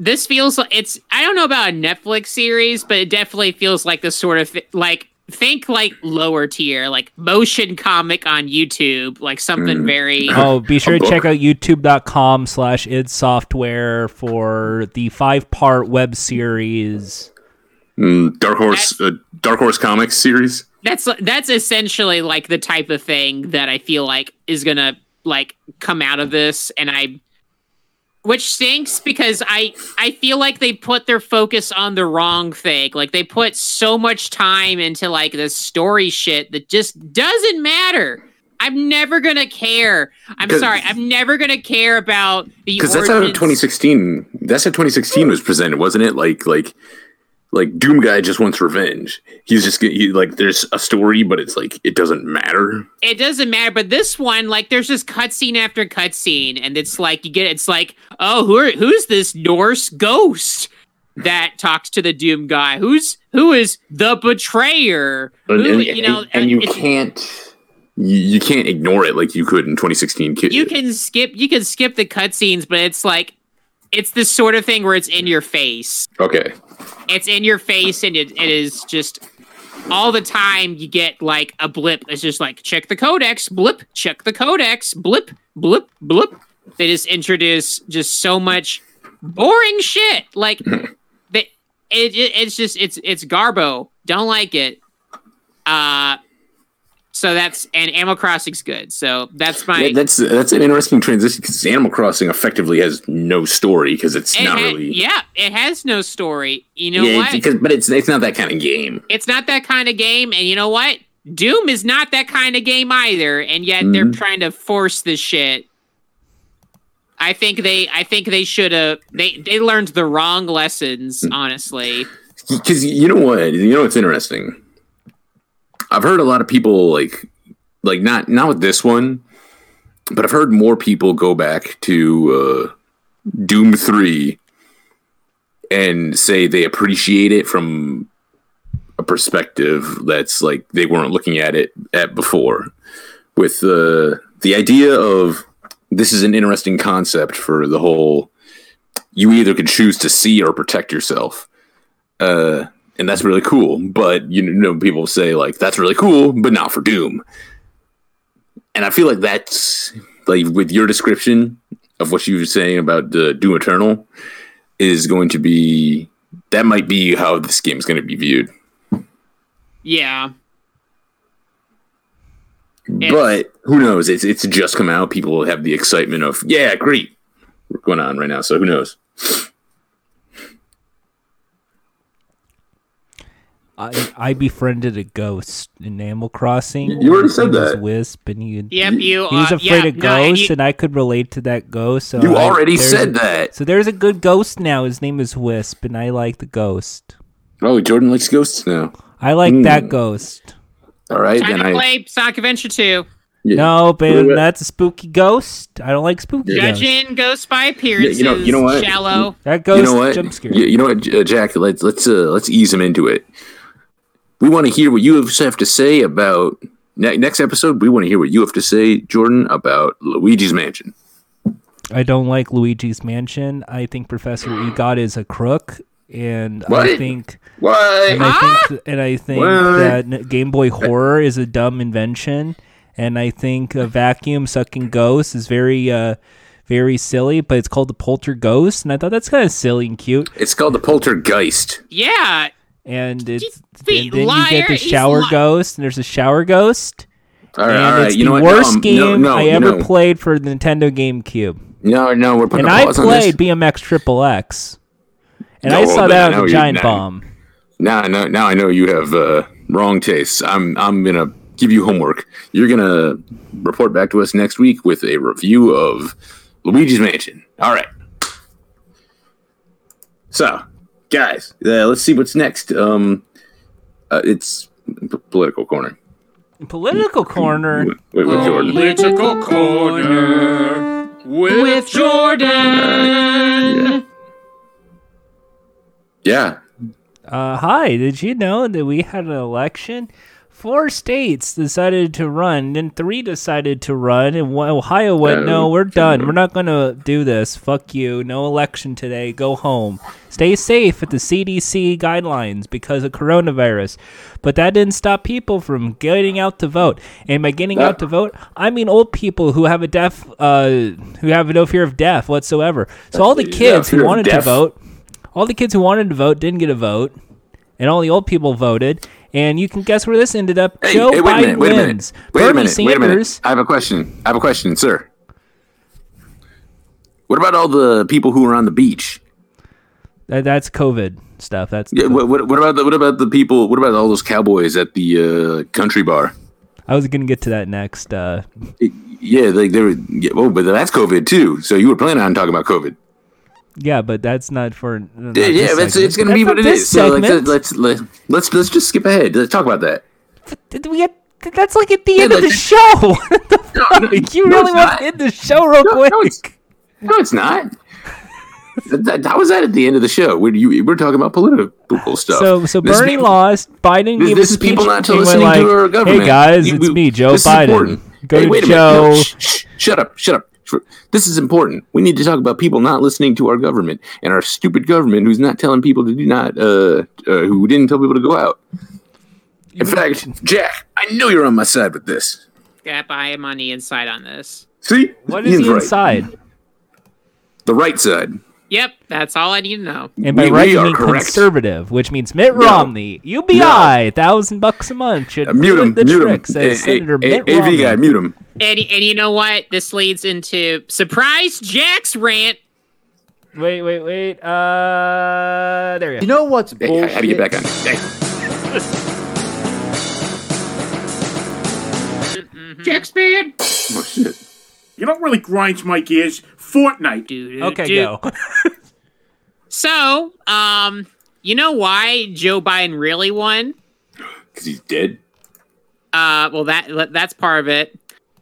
this feels like it's. I don't know about a Netflix series, but it definitely feels like the sort of like think like lower tier, like motion comic on YouTube, like something Mm. very. Oh, be sure to book. check out youtube.com slash id software for the five part web series. Mm, Dark Horse uh, Dark Horse Comics series. that's that's essentially like the type of thing that I feel like is gonna like come out of this, and I which stinks because I I feel like they put their focus on the wrong thing. Like they put so much time into like the story shit that just doesn't matter. I'm never gonna care. I'm sorry. I'm never gonna care about the Because that's how origins. 2016. That's how 2016 was presented, wasn't it? Like like like Doom guy just wants revenge. He's just get- he, like there's a story, but it's like it doesn't matter. it doesn't matter. But this one, like, there's just cutscene after cutscene, and it's like you get. It's like, oh, who are, who's this Norse ghost that talks to the Doom guy? Who's who is the betrayer? And, Who, and- you know, and, and you can't you, you can't ignore it like you could in 2016. Kid. you can skip you can skip the cutscenes, but it's like it's this sort of thing where it's in your face. okay. It's in your face, and it, it is just all the time. You get like a blip. It's just like check the codex, blip, check the codex, blip, blip, blip. They just introduce just so much boring shit. Like they, it, it, it's just it's it's Garbo. Don't like it. Uh so that's and Animal Crossing's good. So that's my Yeah, that's that's an interesting transition because Animal Crossing effectively has no story because it's it not ha- really. yeah, it has no story. You know yeah, what? it's because but it's it's not that kind of game. It's not that kind of game, and you know what? Doom is not that kind of game either, and yet they're Mhm. trying to force this shit. I think they I think they should have they they learned the wrong lessons, honestly. Because you know what? You know what's interesting. I've heard a lot of people like like not not with this one, but I've heard more people go back to uh, Doom Three and say they appreciate it from a perspective that's like they weren't looking at it at before. With the the idea of this is an interesting concept for the whole. You either can choose to see or protect yourself uh, and that's really cool. But you know, people say like that's really cool, but not for Doom. And I feel like that's like with your description of what you were saying about the Doom Eternal is going to be that might be how this game is going to be viewed. Yeah. It's- But who knows? It's it's just come out. People have the excitement of yeah, great, going on right now. So who knows? I, I befriended a ghost in Animal Crossing. You already said that. Wisp, and he, Yep, you he was uh, afraid yeah, of no, and ghosts, you- and I could relate to that ghost. So You I- already said that. So there's a good ghost now. His name is Wisp, and I like the ghost. Oh, Jordan likes ghosts now. I like Hmm. that ghost. All right, time then to I play Sonic Adventure 2. yeah. No, but Wait, wait. that's a spooky ghost. I don't like spooky ghosts. Judging Ghost by appearances. you know- you know what? Shallow. That ghost you know what? jump scare. You, you know what, J- uh, Jack? Let's let's uh, let's ease him into it. We want to hear what you have to say about ne- next episode. We want to hear what you have to say, Jordan, about Luigi's Mansion. I don't like Luigi's Mansion. I think Professor Egot is a crook, and I think What? and I think and I think What? that Game Boy Horror is a dumb invention, and I think a vacuum sucking ghost is very uh very silly. But it's called the Poltergust, and I thought that's kind of silly and cute. It's called the Poltergeist. Yeah. And it's Fe- and then you get the shower li- ghost, and there's a shower ghost. All right, and all right. it's You the know worst Um, game no, no, I ever know. played for the Nintendo GameCube. No, no, we're putting And a I pause on this. played BMX Triple X. And I saw that know on the you- Giant now- Bomb. Now, now, now I know you have uh, wrong tastes. I'm, I'm gonna give you homework. You're gonna report back to us next week with a review of Luigi's Mansion. All right. So, guys, uh, let's see what's next. Um, uh, it's p- political corner. Political corner. Wait, wait, with Jordan. Political corner with Jordan. Yeah. Uh, hi, did you know that we had an election? Four states decided to run, then three decided to run, and Ohio went, no, we're done. We're not going to do this. Fuck you. No election today. Go home. Stay safe at the CDC guidelines because of coronavirus. But that didn't stop people from getting out to vote. And by getting out to vote, I mean old people who have a deaf, uh, who have no fear of death whatsoever. So all the kids who wanted to vote, all the kids who wanted to vote didn't get a vote, and all the old people voted. And you can guess where this ended up. Hey, Joe hey, wait a minute. Wait a minute. Wait a Bernie minute. Wait a minute. Sanders. I have a question. I have a question, sir. What about all the people who were on the beach? That, that's COVID stuff. That's Yeah, what, what, what about the what about the people? What about all those cowboys at the uh, country bar? I was gonna get to that next. Uh, Yeah, like they were. Yeah, oh, but that's COVID too. So you were planning on talking about COVID? Yeah, but that's not for. Uh, not Yeah, yeah, it's, it's going to be what it is. this. So like, let's, let's let's let's just skip ahead. Let's talk about that. Did we get? That's like at the Yeah, end of the show. What the No, no. You no, really want not. to end the show real No, quick? no, it's no, it's not. that, that- how was that at the end of the show? We're, you, we're talking about political stuff. So, so This is Bernie people- lost. Biden This, gave this a is people not to listening like, to our government. Hey guys, You- it's you- me, Joe this Biden. important. Go Hey, to wait a minute. No, Joe. shh, shh, shut up, shut up. Sh- This is important. We need to talk about people not listening to our government and our stupid government who's not telling people to do not, uh, uh who didn't tell people to go out. In fact, Jack, I know you're on my side with this. Yep, I am on the inside on this. See, What is Ian's the right. inside? The right side. Yep, that's all I need to know. And by We- right, we you mean correct. conservative, which means Mitt Romney, UBI, thousand bucks a month should Uh, mute do him. the Mute him. trick, says Hey, hey, Senator hey, Mitt AV Romney. guy, mute him. And and you know what? This leads into surprise Jack's rant. Wait, wait, wait. Uh, there you go. You know what's Hey, bullshit? how do you get back on? Hey. Jack's bad. Oh shit. You know what really grinds my gears? Fortnite. Okay, go. So, um, you know why Joe Biden really won? Because he's dead. Uh, well, that that's part of it.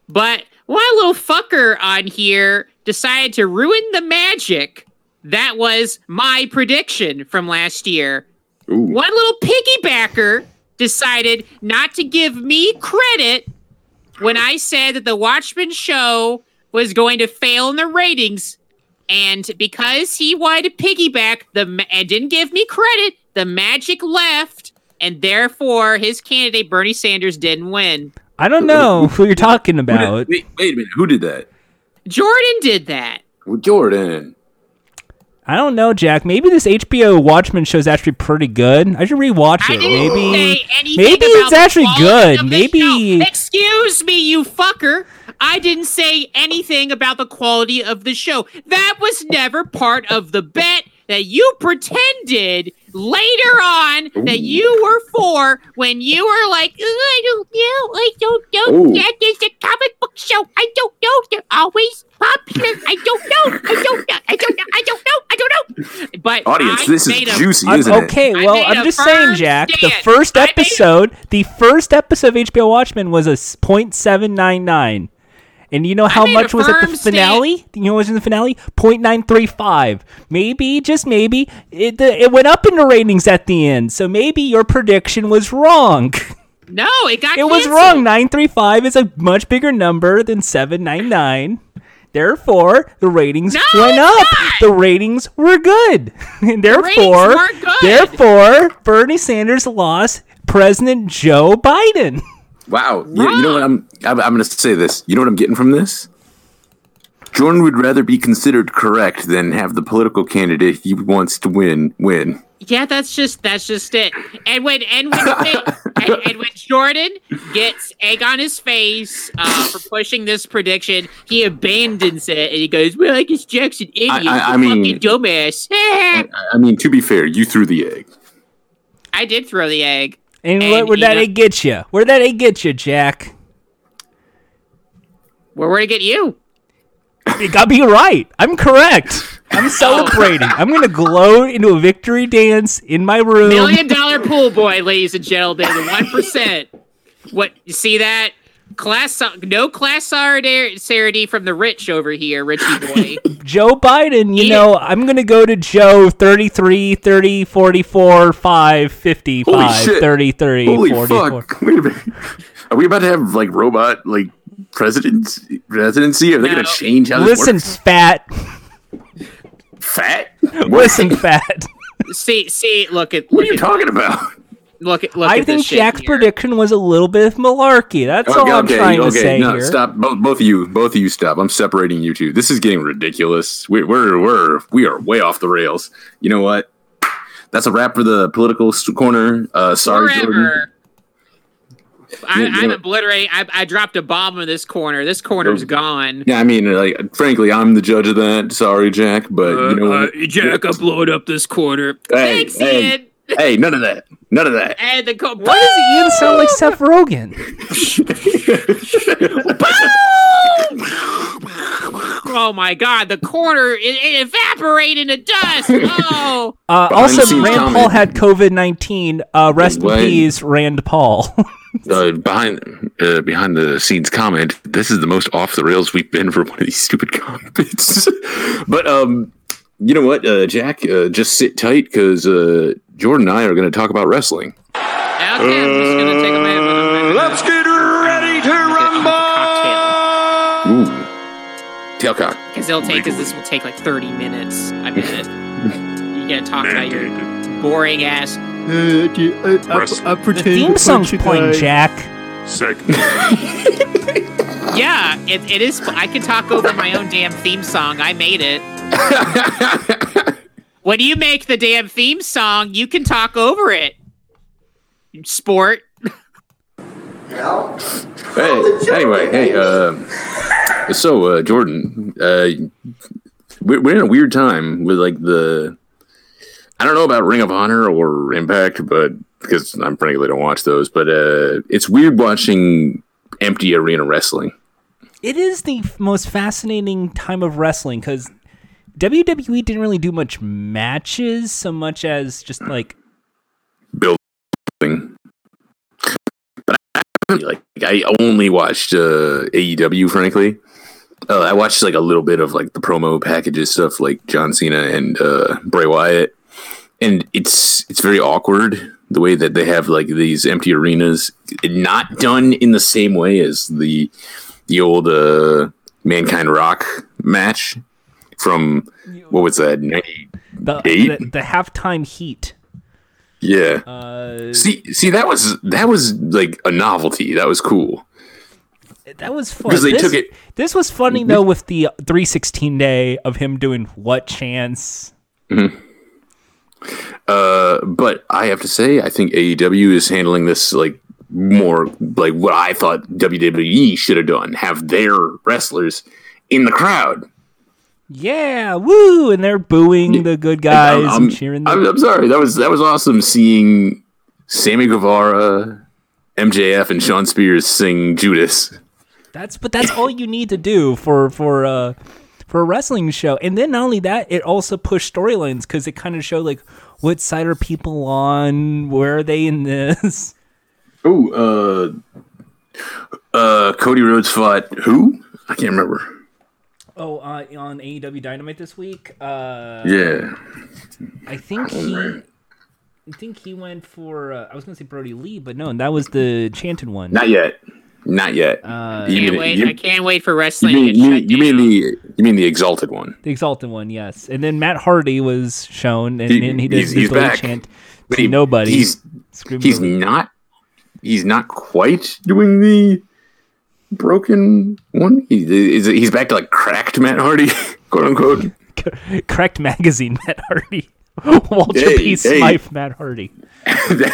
But one little fucker on here decided to ruin the magic. That was my prediction from last year. Ooh. One little piggybacker decided not to give me credit when I said that the Watchmen show was going to fail in the ratings. And because he wanted to piggyback the ma- and didn't give me credit, the magic left, and therefore his candidate Bernie Sanders didn't win. I don't know who you're talking Who did- about. wait, wait a minute. Who did that? Jordan did that. Well, Jordan. I don't know, Jack. Maybe this HBO Watchmen show is actually pretty good. I should rewatch I it. didn't Maybe, say anything maybe about it's actually good. Maybe show. Excuse me, you fucker. I didn't say anything about the quality of the show. That was never part of the bet that you pretended later on that you were for when you were like, "Oh, I don't know, I don't know. Ooh. That is a comic book show. I don't know. They're always popular. I don't know. I don't know. I don't know. I don't know. I don't know. But Audience, I this is a juicy, I'm- isn't it? okay, well, I'm just saying, firm Jack. The first I made a- episode, the first episode of HBO Watchmen was a s- .799. And you know how much was at the firm stand- finale? You know what was in the finale? .935. Maybe, just maybe, it the, it went up in the ratings at the end. So maybe your prediction was wrong. No, it got it was wrong. 935 is a much bigger number than 799. Therefore, the ratings No, went up. not. The ratings were good. and therefore, weren't good. therefore, Bernie Sanders lost President Joe Biden. Wow. You, you know what? I'm, I'm I'm going to say this. You know what I'm getting from this? Jordan would rather be considered correct than have the political candidate he wants to win win. Yeah, that's just that's just it. And when and when and, and when Jordan gets egg on his face uh, for pushing this prediction, he abandons it and he goes, "Well, I guess Jack's an idiot, I- I a mean- dumbass." I I mean, to be fair, you threw the egg. I did throw the egg. And, And, what, where'd you that know- get you? Where'd that egg get you, Jack? Where where to get you? It got me right. I'm correct. I'm celebrating. I'm going to gloat into a victory dance in my room. Million dollar pool boy, ladies and gentlemen, the one percent. What you see that? Class no class solidarity from the rich over here, Richie boy. Joe Biden, you Yeah. know, I'm going to go to Joe 33, 30, 44, 5, 55, Holy shit. 33, Holy 44. fuck! Wait a minute. Are we about to have like robot like presidents presidency? Are they gonna change how this Listen, works? fat. Fat? Listen, fat. see, see, look at What look are you at talking about? Look at look I at think this shit Jack's here. prediction was a little bit of malarkey. That's all I'm trying to say no, here. stop. Both, both of you, both of you, stop. I'm separating you two. This is getting ridiculous. We, we're we're we are way off the rails. You know what? That's a wrap for the political corner. Uh, sorry, Jordan. Forever. I, You- you I'm know- obliterating. I, I dropped a bomb in this corner. This corner's gone. Yeah, I mean, like, frankly, I'm the judge of that. Sorry, Jack, but you know, Uh, Jack, I'm blowing up this corner. Hey, Thanks, hey. Ian. Hey, none of that, none of that. And the co- Why does Ian sound like Seth Rogen? Oh my god, the corner it, it evaporated into dust. Oh, Uh, also, scenes Rand Paul had COVID nineteen. Uh, rest in peace, Rand Paul. uh, behind uh, behind the scenes comment. This is the most off the rails we've been for one of these stupid comments. but um, you know what, uh, Jack, uh, just sit tight because uh, Jordan and I are going to talk about wrestling. okay. I'm just gonna take a minute. Let's get ready to rumble! Ooh, tailcock. Because it'll take, because this will take like 30 minutes. I bet. you gotta talk about your boring ass. the theme song's playing, Jack. Yeah, it, it is. I can talk over my own damn theme song. I made it. when you make the damn theme song, you can talk over it. Sport. Hey, anyway, hey, uh, so uh, Jordan, uh, we're, we're in a weird time with like the. I don't know about Ring of Honor or Impact, but because I'm frankly don't watch those, but uh, it's weird watching empty arena wrestling. It is the most fascinating time of wrestling because WWE didn't really do much matches so much as just like building. But I like I only watched uh, AEW, frankly. Uh, I watched like a little bit of like the promo packages stuff, like John Cena and uh, Bray Wyatt, and it's it's very awkward the way that they have like these empty arenas, not done in the same way as the the old uh, Mankind Rock match from what was that ninety the Eight? the, the halftime heat. yeah. Uh, See, see, that was that was like a novelty. That was cool. that was fun. Because they this, took it- This was funny though with the 316 day of him doing what chance. Uh, but I have to say, I think AEW is handling this like more like what I thought WWE should have done: have their wrestlers in the crowd. Yeah, woo! And they're booing the good guys I'm, I'm- and cheering. The- I'm, I'm sorry, that was that was awesome seeing Sammy Guevara, MJF, and Shawn Spears sing Judas. That's but that's all you need to do for for uh for a wrestling show. And then not only that, it also pushed storylines because it kind of showed like what side are people on, where are they in this. Oh, uh, uh, Cody Rhodes fought who? I can't remember. Oh, uh, on AEW Dynamite this week, uh, Yeah, I think he, I think he went for. Uh, I was gonna say Brodie Lee, but no, and that was the chanted one. not yet, not yet. Uh, You Can't mean- wait. you- I can't wait for You wrestling. mean, you, you mean the you mean the exalted one? The Exalted one, yes. And then Matt Hardy was shown, and, He- and he did he's- the he's back. chant But to he- nobody. He's he's Billy. not he's not quite doing the broken one. He, is he's back to like cracked Matt Hardy, quote unquote. cracked magazine, Matt Hardy. Walter Hey, P. hey. Smythe, Matt Hardy.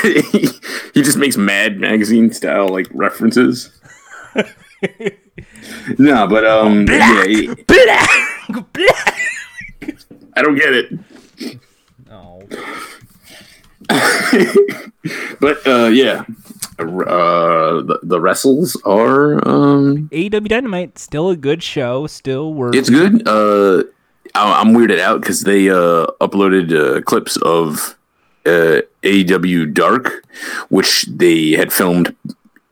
he, he just makes Mad magazine style like references. no, but um, yeah, he- I don't get it. Oh. But uh, yeah, uh, the, the wrestles are um, AEW Dynamite, still a good show. Still works. It's good. Uh, I- I'm weirded out because they uh, uploaded uh, clips of uh, AEW Dark, which they had filmed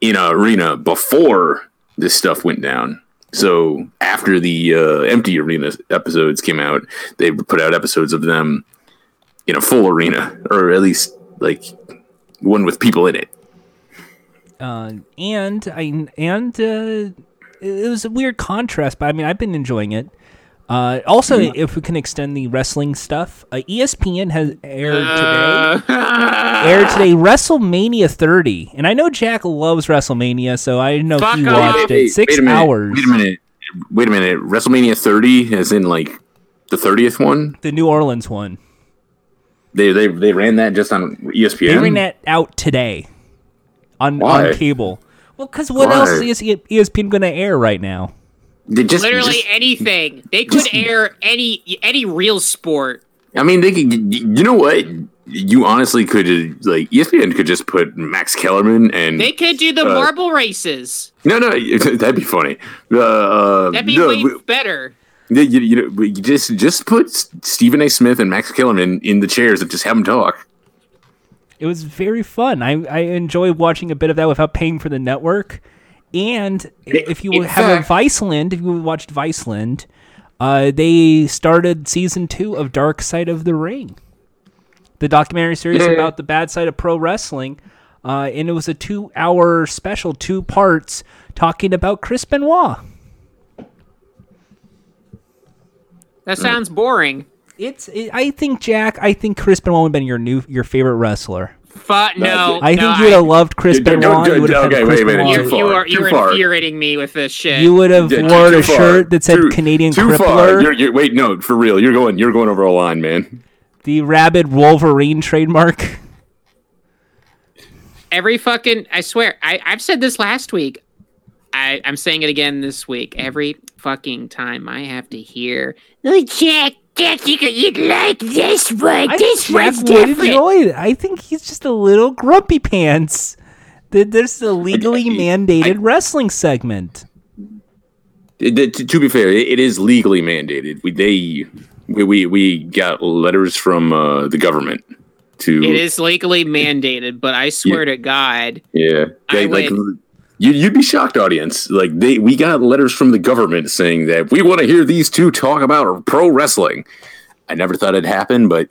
in an arena before this stuff went down. So after the uh, empty arena episodes came out, they put out episodes of them in a full arena, or at least like one with people in it. Uh, and I and uh, it was a weird contrast, but I mean I've been enjoying it. Uh, also, if we can extend the wrestling stuff, uh, ESPN has aired today. aired today WrestleMania 30, and I know Jack loves WrestleMania, so I know he off. watched it. Six wait hours. Wait a minute. Wait a minute. WrestleMania 30, as in like the 30th one. The New Orleans one. They they they ran that just on ESPN. They ran that out today on Why? on cable. Well, because what Why? else is ESPN going to air right now? Just Literally just- anything. They could air any any real sport. I mean, they could. You know what? You honestly could like E ESPN could just put Max Kellerman and They could do the Uh, marble races. no, no, that'd be funny. Uh, uh, That'd be no, way better. You, you, you just just put Stephen A. Smith and Max Kellerman in the chairs and just have them talk. It was very fun. I, I enjoy watching a bit of that without paying for the network. And if you in have fact- a Viceland, if you watched Viceland, uh, they started season two of Dark Side of the Ring, the documentary series Yeah. about the bad side of pro wrestling. Uh, and it was a two hour special, two parts, talking about Chris Benoit. That sounds boring. It's, it, I think Jack. I think Chris Benoit would have been your new, your favorite wrestler. But no, I no, think you would have loved Chris Don't- Benoit. don't- You would have okay, had Chris wait a minute, Benoit. too You, far, you are you're far. infuriating me with this shit. You would have Yeah, worn a far. shirt that said Too- Canadian too far. You're, you're, wait, no, for real. You're going. You're going over a line, man. the rabid Wolverine trademark. Every fucking I swear, I, I've said this last week. I, I'm saying it again this week. Every fucking time I have to hear Oh Jack, Jack, you, you'd like this one. I this think Jack one's would different. enjoy it. I think he's just a little grumpy pants. There- There's a legally I- mandated wrestling segment. It- it- to, to be fair, it, it is legally mandated. We they we we, we got letters from uh, the government to It is legally mandated, but I swear to God, yeah. I They, like would- you, you'd be shocked, audience. Like they we got letters from the government saying that we want to hear these two talk about pro wrestling. I never thought it'd happen, but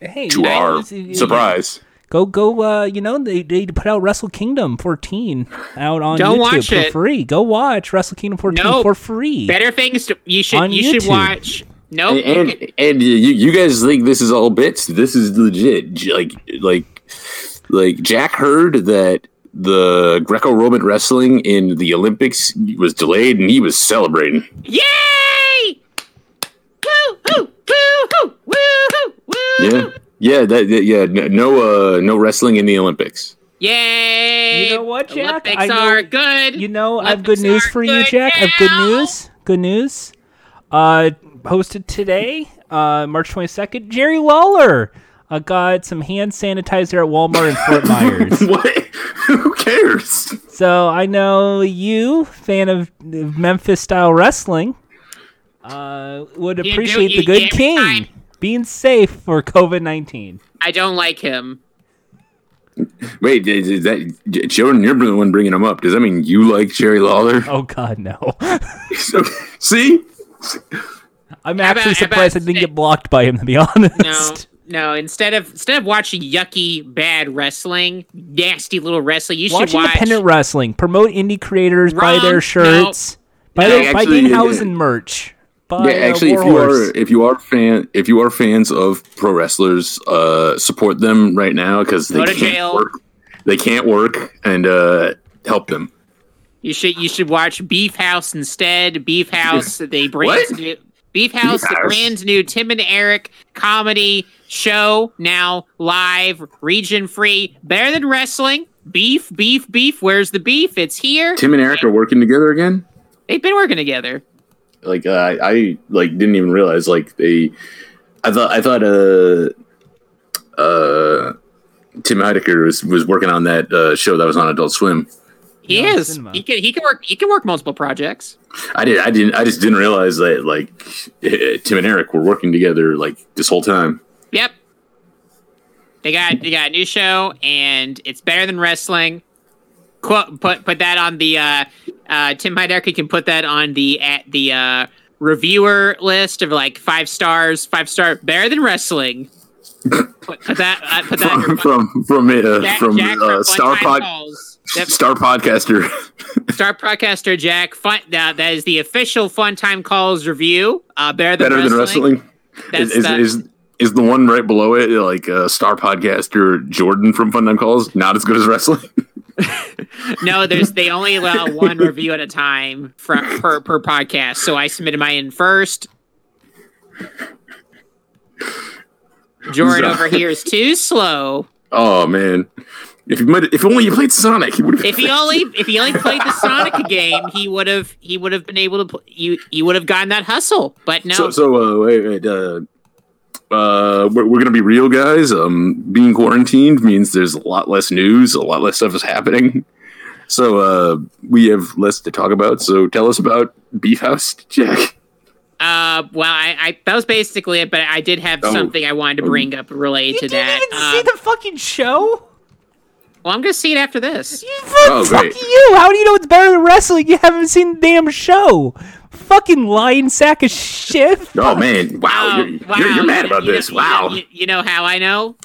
Hey, to you our surprise, go go. Uh, you know they they put out Wrestle Kingdom 14 out on Don't YouTube watch for it. free. Go watch Wrestle Kingdom 14 Nope. for free. better things. To, you should On you should YouTube. watch. Nope. and and, and you, you guys think this is all bits? This is legit. Like like like Jack heard that the Greco-Roman wrestling in the Olympics was delayed, and he was celebrating. Yay! Woo hoo! Woo hoo! Woo hoo! Yeah, yeah, that, that- yeah. No, no, uh, no wrestling in the Olympics. Yay! You know what, Jack? Olympics I know- are good. You know, I have good news are for you, good Jack. I have good news. Good news. Uh, posted today, uh, March 22nd. Jerry Lawler uh, got some hand sanitizer at Walmart in Fort Myers. what? Who cares? so I know you, fan of, of Memphis style wrestling, uh, would You appreciate you- the good king time- being safe for COVID 19. I don't like him. Wait, is, is that J- Jordan? You're the one bringing him up. Does that mean you like Jerry Lawler? Oh, God, no. So, see, I'm How about- actually how surprised I didn't say- get blocked by him, to be honest. No, no. Instead of instead of watching yucky bad wrestling, nasty little wrestling, you Watch should watch. independent wrestling. Promote indie creators. buy their shirts. Buy, No. their, buy Actually, Danhausen yeah. merch. Buy, yeah. Actually, uh, if you Warhorse. are if you are fan if you are fans of pro wrestlers, uh, support them right now because they can't jail. work. They can't work, and uh, help them. You should you should watch Beef House instead. Beef House, they brand What? new Beef House, the House? brand new Tim and Eric comedy show now live, region free, better than wrestling. Beef, beef, beef. Where's the beef? It's here. Tim and Eric are working together again. They've been working together. Like uh, I, I like didn't even realize like they. I thought I thought uh uh Tim Heidecker was, was working on that uh, show that was on Adult Swim. He No, is. He can. He can work. He can work multiple projects. I did. I didn't. I just didn't realize that like Tim and Eric were working together like this whole time. Yep. They got they got a new show and it's better than wrestling. Quote, put put that on the uh, uh, Tim Heidecker can put that on the at the uh, reviewer list of like five stars, five star better than wrestling. put, put that uh, put that from from from Jack, from Jack uh, Star Pod Calls. Star Podcaster. Star Podcaster Jack. Fun, that is the official Fun Time Calls review. Uh, better than Better than wrestling. wrestling. That's Is, is, the- is is the one right below it like uh, Star Podcaster Jordan from Fun Time Calls not as good as wrestling? No, there's they only allow one review at a time for, per per podcast. So I submitted mine in first. Jordan over here is too slow. Oh man, If you might, if only you played Sonic, he would have. If he only if he only played the Sonic game, he would have he would have been able to pl- you you would have gotten that hustle. But no, So, so uh, wait, wait, uh, uh, we're, we're gonna be real, guys. Um, being quarantined means there's a lot less news, a lot less stuff is happening. So, uh, we have less to talk about. So, tell us about Beef House, Jack. uh, well, I, I that was basically it. But I did have Oh. something I wanted to bring up related to that. You didn't even Uh, see the fucking show. well, I'm gonna see it after this. Oh, fuck great. you! How do you know it's better than wrestling? You haven't seen the damn show. Fucking lying sack of shit. Oh man, wow, Oh, you're, you're, you're mad about You this. you wow. know- You, you know how I know?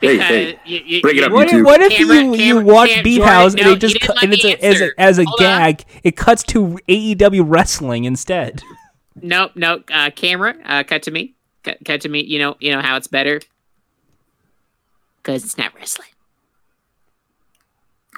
Hey, Because hey, you- you- break it up, What YouTube. if, what if Camera- you, you watch cam- Beef Jordan, House and it just you cu- and it's a, as a as a Hold on. gag, it cuts to AEW wrestling instead. Nope, nope. Uh, camera, uh, cut to me. Cut, cut to me. You know, you know how it's better because it's not wrestling.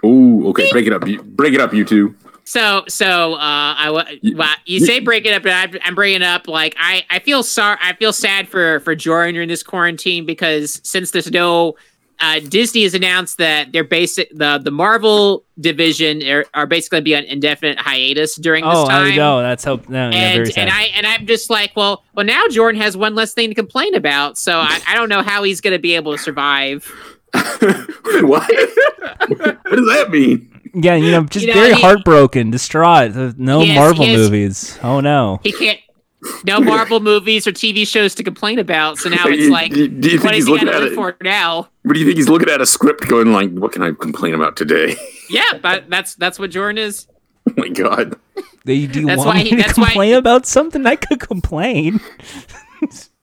Ooh, okay, break it up. Break it up, you two. So, so uh, I well, you say break it up, but I'm, I'm bringing up like I, I feel sorry. I feel sad for for Jordan during this quarantine because since there's no uh, Disney has announced that they're basic the the Marvel division are, are basically going to be on indefinite hiatus during this Oh, time. I know. That's hope. No, and very sad. and I and I'm just like, well, well now Jordan has one less thing to complain about, so I, I don't know how he's going to be able to survive. what? what does that mean? Yeah, you know, just You know, very he- heartbroken, distraught. Uh, No He has- Marvel he has- movies. Oh no. He can't. No Marvel movies or TV shows to complain about, so now it's like, do you- do you think what he's he looking got at it? for now? What do you think he's looking at a script going like, what can I complain about today? Yeah, but that's that's what Jordan is. oh my god. They, do you That's want why me he- to that's why- complain about something? I could complain.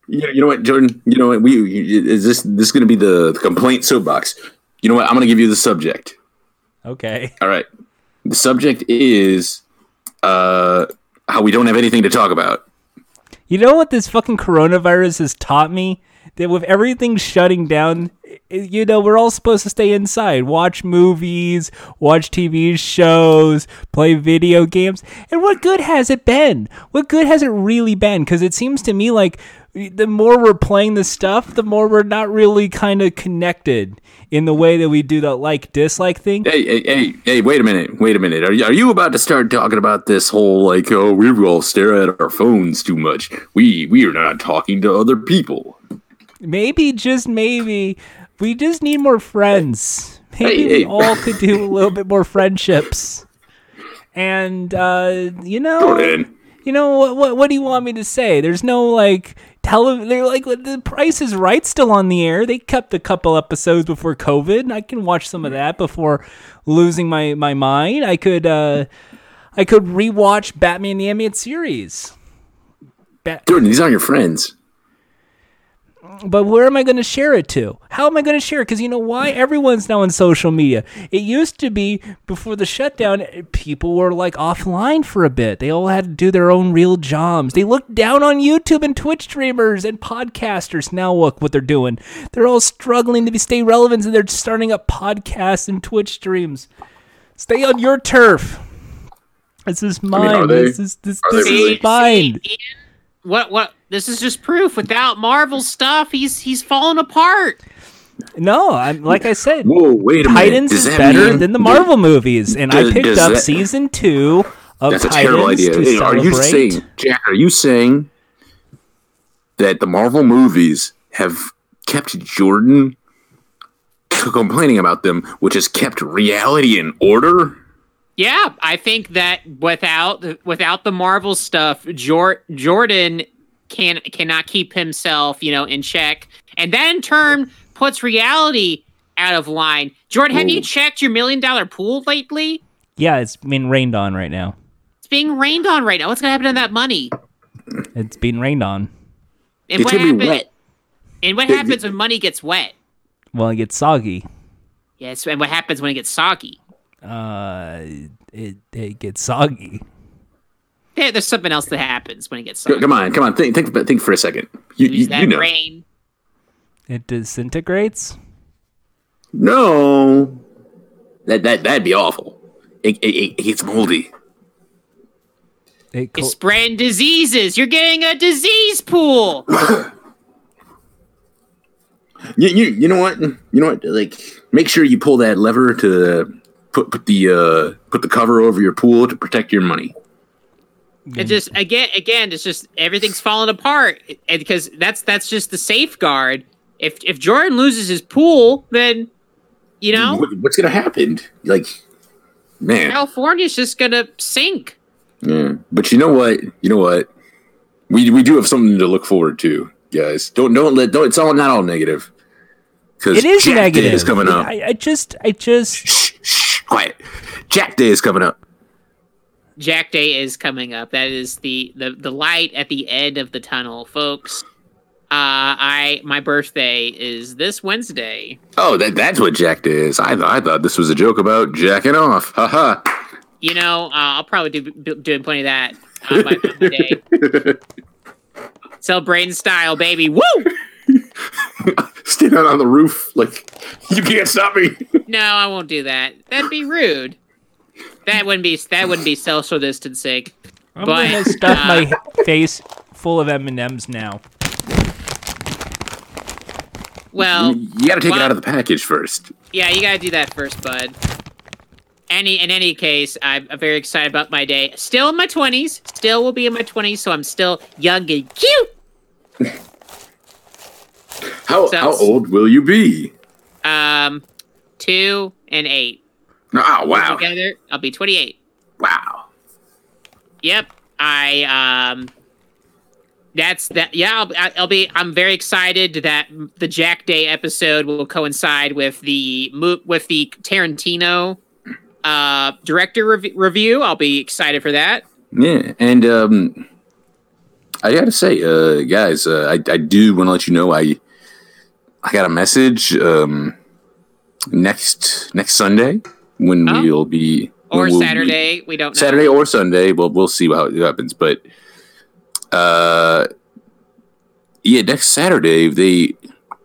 You know, you know what, Jordan? You know what? We is this this going to be the, the complaint soapbox? You know what? I'm going to give you the subject. Okay. All right. The subject is uh how we don't have anything to talk about. You know what this fucking coronavirus has taught me? That with everything shutting down, you know, we're all supposed to stay inside, watch movies, watch TV shows, play video games. And what good has it been? What good has it really been? Because it seems to me like the more we're playing this stuff, the more we're not really kind of connected in the way that we do the like dislike thing. Hey, hey, hey, hey! Wait a minute! Wait a minute! Are you, are you about to start talking about this whole like, oh, we all stare at our phones too much? We we are not talking to other people. maybe just maybe we just need more friends maybe Hey, we hey. all could do a little bit more friendships and uh you know you know what, what what do you want me to say there's no like tele they're like the price is right still on the air. They kept a couple episodes before covid. I can watch some of that before losing my my mind. I could uh i could rewatch batman the animated series. Bat- Jordan, these aren't your friends. But where am I going to share it to? How am I going to share it? Because you know why? Mm. Everyone's now on social media. It used to be before the shutdown, people were like offline for a bit. They all had to do their own real jobs. They looked down on YouTube and Twitch streamers and podcasters. Now look what they're doing. They're all struggling to be stay relevant, and they're starting up podcasts and Twitch streams. Stay on your turf. This is mine. are they- this is this, are they this really? is mine. See, Ian, what what? This is just proof. Without Marvel stuff, he's he's fallen apart. No, I'm like I said. Whoa, wait a minute! Titans Does is better mean- than the Marvel movies, and I picked up that- season two of That's a Titans terrible idea. to Hey, are you celebrate. saying, Jack? Are you saying that the Marvel movies have kept Jordan complaining about them, which has kept reality in order? Yeah, I think that without without the Marvel stuff, Jor- Jordan can cannot keep himself, you know, in check, and that in turn puts reality out of line. Jordan, have you checked your million dollar pool lately? Yeah, it's being rained on right now. It's being rained on right now. What's gonna happen to that money? It's being rained on. And It's what gonna be happens? wet. And what happens when money gets wet? Well, it gets soggy. Yes, and what happens when it gets soggy? Uh, it it gets soggy. Yeah, there's something else that happens when it gets soggy. Come on, come on. Think, think, think for a second. You, Use you, that you know. rain. It disintegrates. No, that that that'd be awful. It, it, it gets moldy. It It's co- spreading diseases. You're getting a disease pool. You, you you know what? You know what? Like, make sure you pull that lever to put put the uh put the cover over your pool to protect your money. It just again, again, it's just everything's falling apart, and because that's that's just the safeguard. If if Jordan loses his pool, then you know What- what's gonna happen? Like, man. California's just gonna sink. Yeah. But you know what? You know what? We we do have something to look forward to, guys. Don't don't let don't. It's all not all negative. Because It is Jack negative. Day is coming up. I, I just, I just, shh, shh, quiet. Jack Day is coming up. Jack Day is coming up. That is the the the light at the end of the tunnel, folks. Uh, I my birthday is this Wednesday. Oh, that that's what Jack Day is. I thought I thought this was a joke about jacking off. Haha. You know, uh, I'll probably do do- doing plenty of that on my, on my day. Celebrating style, baby. Woo! Standing on the roof, like you can't stop me. No, I won't do that. That'd be rude. That wouldn't be that wouldn't be social distancing. I'm But, gonna stuff uh, my face full of M and M's now. Well, you got to take well- it out of the package first. yeah, you gotta do that first, bud. Any in any case, I'm, I'm very excited about my day. Still in my twenties. Still will be in my twenties, so I'm still young and cute. How Sounds- how old will you be? Um, two and eight Oh wow, together. I'll be 28. wow. Yep. I um that's that yeah, I'll, I'll be I'm very excited that the Jack Day episode will coincide with the with the Tarantino uh director rev- review. I'll be excited for that. Yeah, and um, I gotta say, uh, guys, uh, I I do want to let you know I I got a message um next next Sunday when Oh. we'll be Or we'll be- Saturday, we don't know. Saturday or Sunday. Well, we'll see how it happens. But uh, yeah, next Saturday they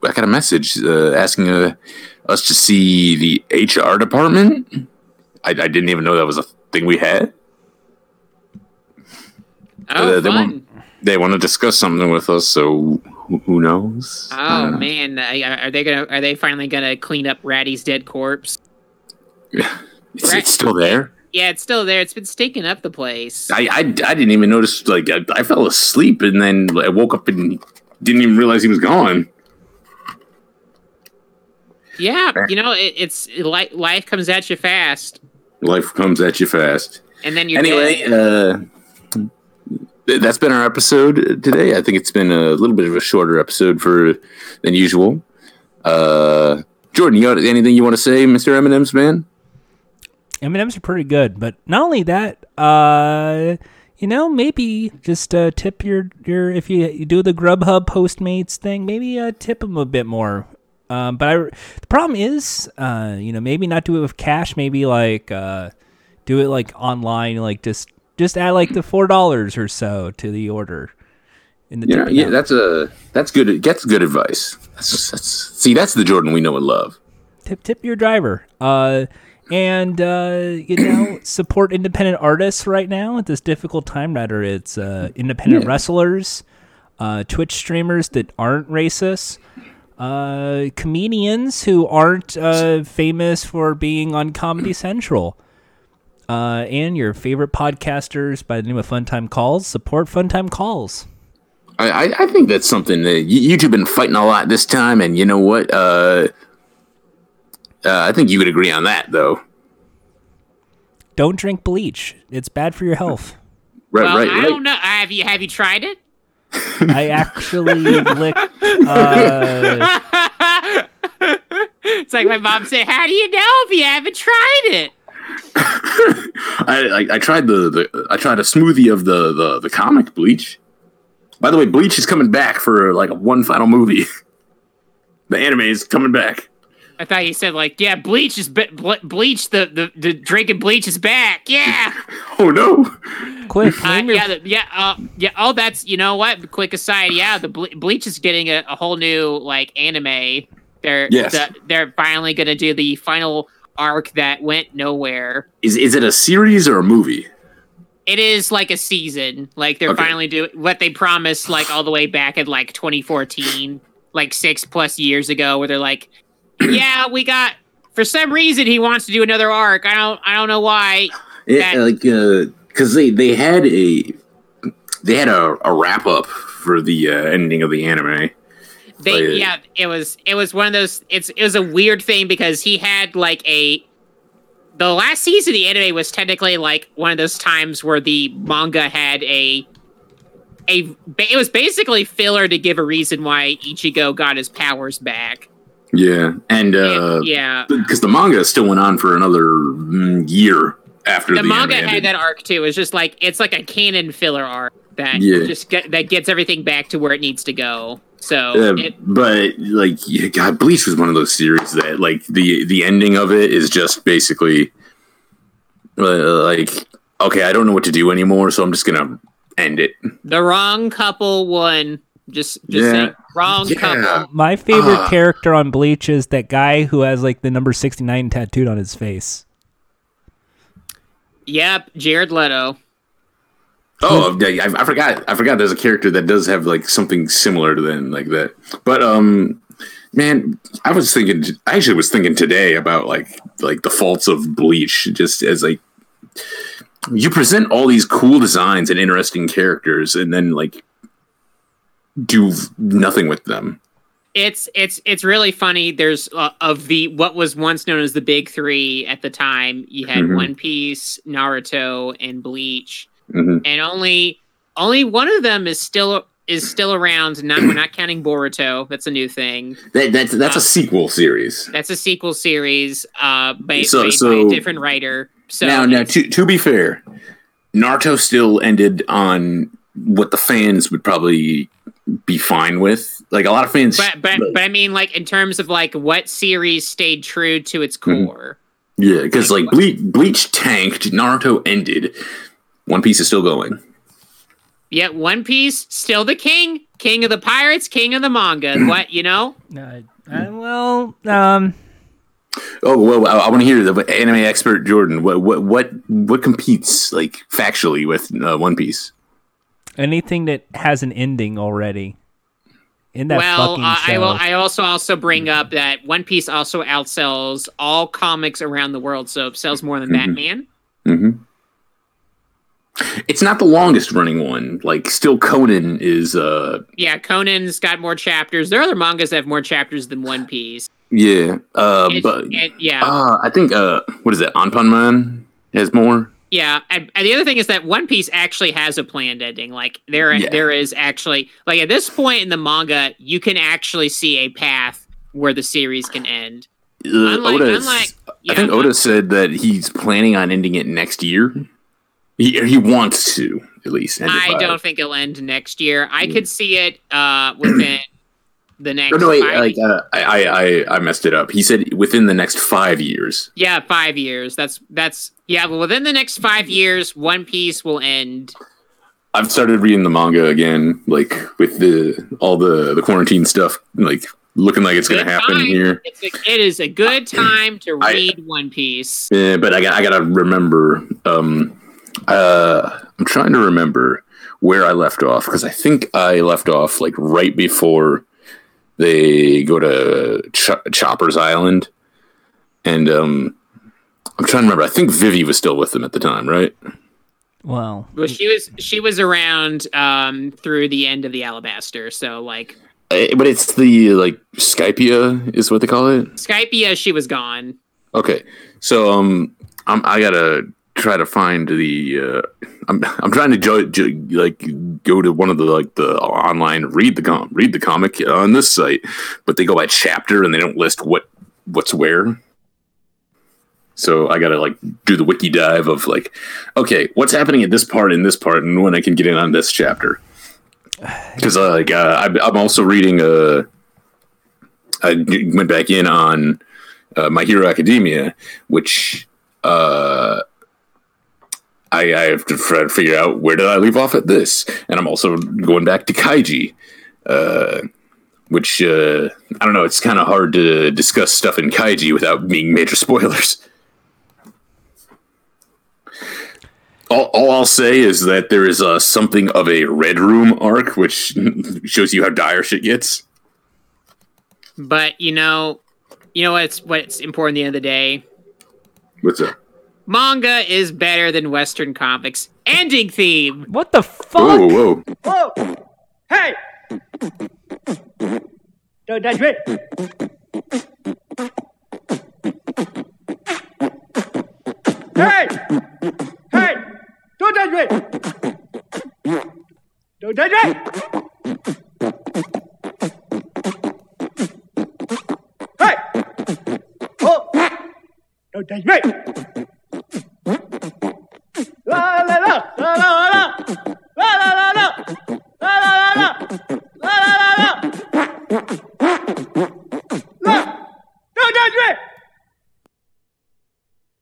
I got a message uh, asking uh, us to see the HR department. I, I didn't even know that was a thing we had. Oh, Uh, they fun. want they want to discuss something with us. So who, knows? Oh man, are they gonna? Are they finally gonna clean up Ratty's dead corpse? it's, right. it's still there. Yeah, it's still there. It's been stinking up the place. I, I, I didn't even notice. Like I, I fell asleep and then I woke up and didn't even realize he was gone. yeah, you know, it, it's life. Life comes at you fast, Life comes at you fast. and then you're anyway, dead. uh, that's been our episode today. I think it's been a little bit of a shorter episode for than usual. Uh, Jordan, you got anything you want to say, Mister M and M's man? M and M's are pretty good, but not only that, uh, you know, maybe just uh, tip your your if you, you do the Grubhub Postmates thing, maybe uh, tip them a bit more. Um, but I, the problem is, uh, you know, maybe not do it with cash. Maybe like uh, do it like online, like just just add like the four dollars or so to the order. In the Yeah, yeah, that's a that's good. That's good advice. That's, that's see, that's the Jordan we know and love. tip tip your driver. Uh, and uh, you know, support independent artists right now at this difficult time. Rather, it's uh, independent Yeah. wrestlers, uh, Twitch streamers that aren't racist, uh, comedians who aren't uh, famous for being on Comedy Central. Uh, and your favorite podcasters by the name of Funtime Calls. Support Funtime Calls. I, I, I think that's something that you, YouTube been fighting a lot this time, and you know what? Uh, uh, I think you would agree on that, though. Don't drink bleach. It's bad for your health. Right, well, right, I right. don't know. Have you have you tried it? I actually licked. Uh, It's like my mom said. How do you know if you haven't tried it? I, I I tried the, the I tried a smoothie of the, the the comic Bleach. By the way, Bleach is coming back for like a one final movie. the anime is coming back. I thought you said like, yeah, bleach is be- ble- bleach. The, the the drinking bleach is back. Yeah, Oh no! quick, uh, name your yeah, the, yeah, uh, yeah. Oh, that's you know what? Quick aside, yeah, the ble- bleach is getting a, a whole new like anime. They're Yes. the- they're finally gonna do the final arc that went nowhere. Is is it a series or a movie? It is like a season. Like they're Okay. finally doing what they promised, like all the way back in like 2014. like six plus years ago, where they're like, "Yeah, we got." For some reason, he wants to do another arc. I don't. I don't know why. Yeah, like because they they had a they had a, a wrap up for the uh, ending of the anime. They yeah. yeah, it was it was one of those. It's it was a weird thing because he had like a. The last season of the anime was technically like one of those times where the manga had a. A, it was basically filler to give a reason why Ichigo got his powers back. Yeah, and uh, And- yeah, because the manga still went on for another mm, year after the the, manga anime had that arc too. It's just like it's like a canon filler arc that Yeah. just get, that gets everything back to where it needs to go. So Uh, it, but like, yeah, God, Bleach was one of those series that like the the ending of it is just basically uh, like, okay, I don't know what to do anymore, so I'm just gonna end it. the wrong couple won. Just just Yeah. saying, wrong Yeah. couple. My favorite Ah. character on Bleach is that guy who has like the number 69 tattooed on his face. Yep, Jared Leto. Oh, I, I forgot. I forgot. There's a character that does have like something similar to them, like that. But um, man, I was thinking. I actually was thinking today about like like the faults of Bleach, just as like you present all these cool designs and interesting characters, and then like do nothing with them. It's it's it's really funny. There's uh, of the what was once known as the big three at the time. You had Mhm. One Piece, Naruto, and Bleach, hmm and only only one of them is still is still around. Not we're not counting Boruto. That's a new thing. That that's that's Uh, a sequel series. That's a sequel series uh, by, So- made by a different writer. So now, now to to be fair, Naruto still ended on what the fans would probably be fine with. Like a lot of fans, but but but I mean, like in terms of like what series stayed true to its Mhm. core. yeah, because like Bleach, Bleach tanked, Naruto ended. One Piece is still going. Yet One Piece still the king, king of the pirates, king of the manga. what you know? Uh, uh, well, um, Oh well, I, I want to hear the anime expert Jordan. What what what what competes like factually with uh, One Piece? Anything that has an ending already. In that well, fucking uh, show. I will. I also also bring up that One Piece also outsells all comics around the world, so it sells more than Mhm. Batman. hmm It's not the longest running one. Like still, Conan is uh Yeah, Conan's got more chapters. There are other mangas that have more chapters than One Piece. yeah uh It's- but it- yeah, uh I think uh what is it Anpanman has more. Yeah. And, and the other thing is that One Piece actually has a planned ending. Like there, Yeah. there is actually like at this point in the manga, you can actually see a path where the series can end. Uh, Unlike- Oda, unlike- I think Oda said that he's planning on ending it next year. He he wants to at least. I don't think it'll end next year. I could see it uh, within the next. No, no, wait, like uh, I, I, I, I messed it up. He said within the next five years. yeah, five years. That's that's yeah. But within the next five years, One Piece will end. I've started reading the manga again, like with the all the the quarantine stuff, like looking like it's going to happen time. here. It's a, it is a good time to I- read One Piece. Yeah, but I got I got to remember. Um, uh, I'm trying to remember where I left off because I think I left off like right before they go to Ch- Chopper's Island, and um, I'm trying to remember. I think Vivi was still with them at the time, right? well, Well, she was she was around um, through the end of the Alabasta. So like But it's the like Skypiea is what they call it. Skypiea, she was gone. Okay, so um, I'm, I gotta try to find the. Uh, I'm I'm trying to jo- jo- like go to one of the like the online read the com read the comic on this site, but they go by chapter and they don't list what what's where. So I gotta like do the wiki dive of like, okay, what's happening at this part in this part, and when I can get in on this chapter. Because uh, like uh, I'm I'm also reading uh, I went back in on uh, My Hero Academia, which uh, I, I have to try to figure out where did I leave off at this, and I'm also going back to Kaiji, uh, which uh, I don't know. It's kind of hard to discuss stuff in Kaiji without being major spoilers. All, all I'll say is that there is uh, something of a Red Room arc, which shows you how dire shit gets. But you know, you know what's what's important at the end of the day? What's up? Manga is better than Western comics. Ending theme. What the fuck? Whoa, whoa. Whoa! Hey! Don't touch me! Hey! Hey! Tôi ra duy Tôi ra duy Hey! Oh Tôi ra duy La la la la la la La. La la la La. La la la La. La la la La. Tôi ra duy